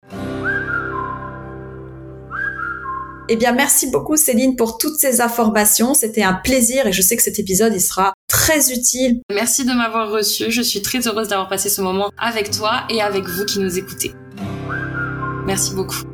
Eh bien, merci beaucoup Céline pour toutes ces informations. C'était un plaisir et je sais que cet épisode, il sera très utile.
Merci de m'avoir reçu. Je suis très heureuse d'avoir passé ce moment avec toi et avec vous qui nous écoutez. Merci beaucoup.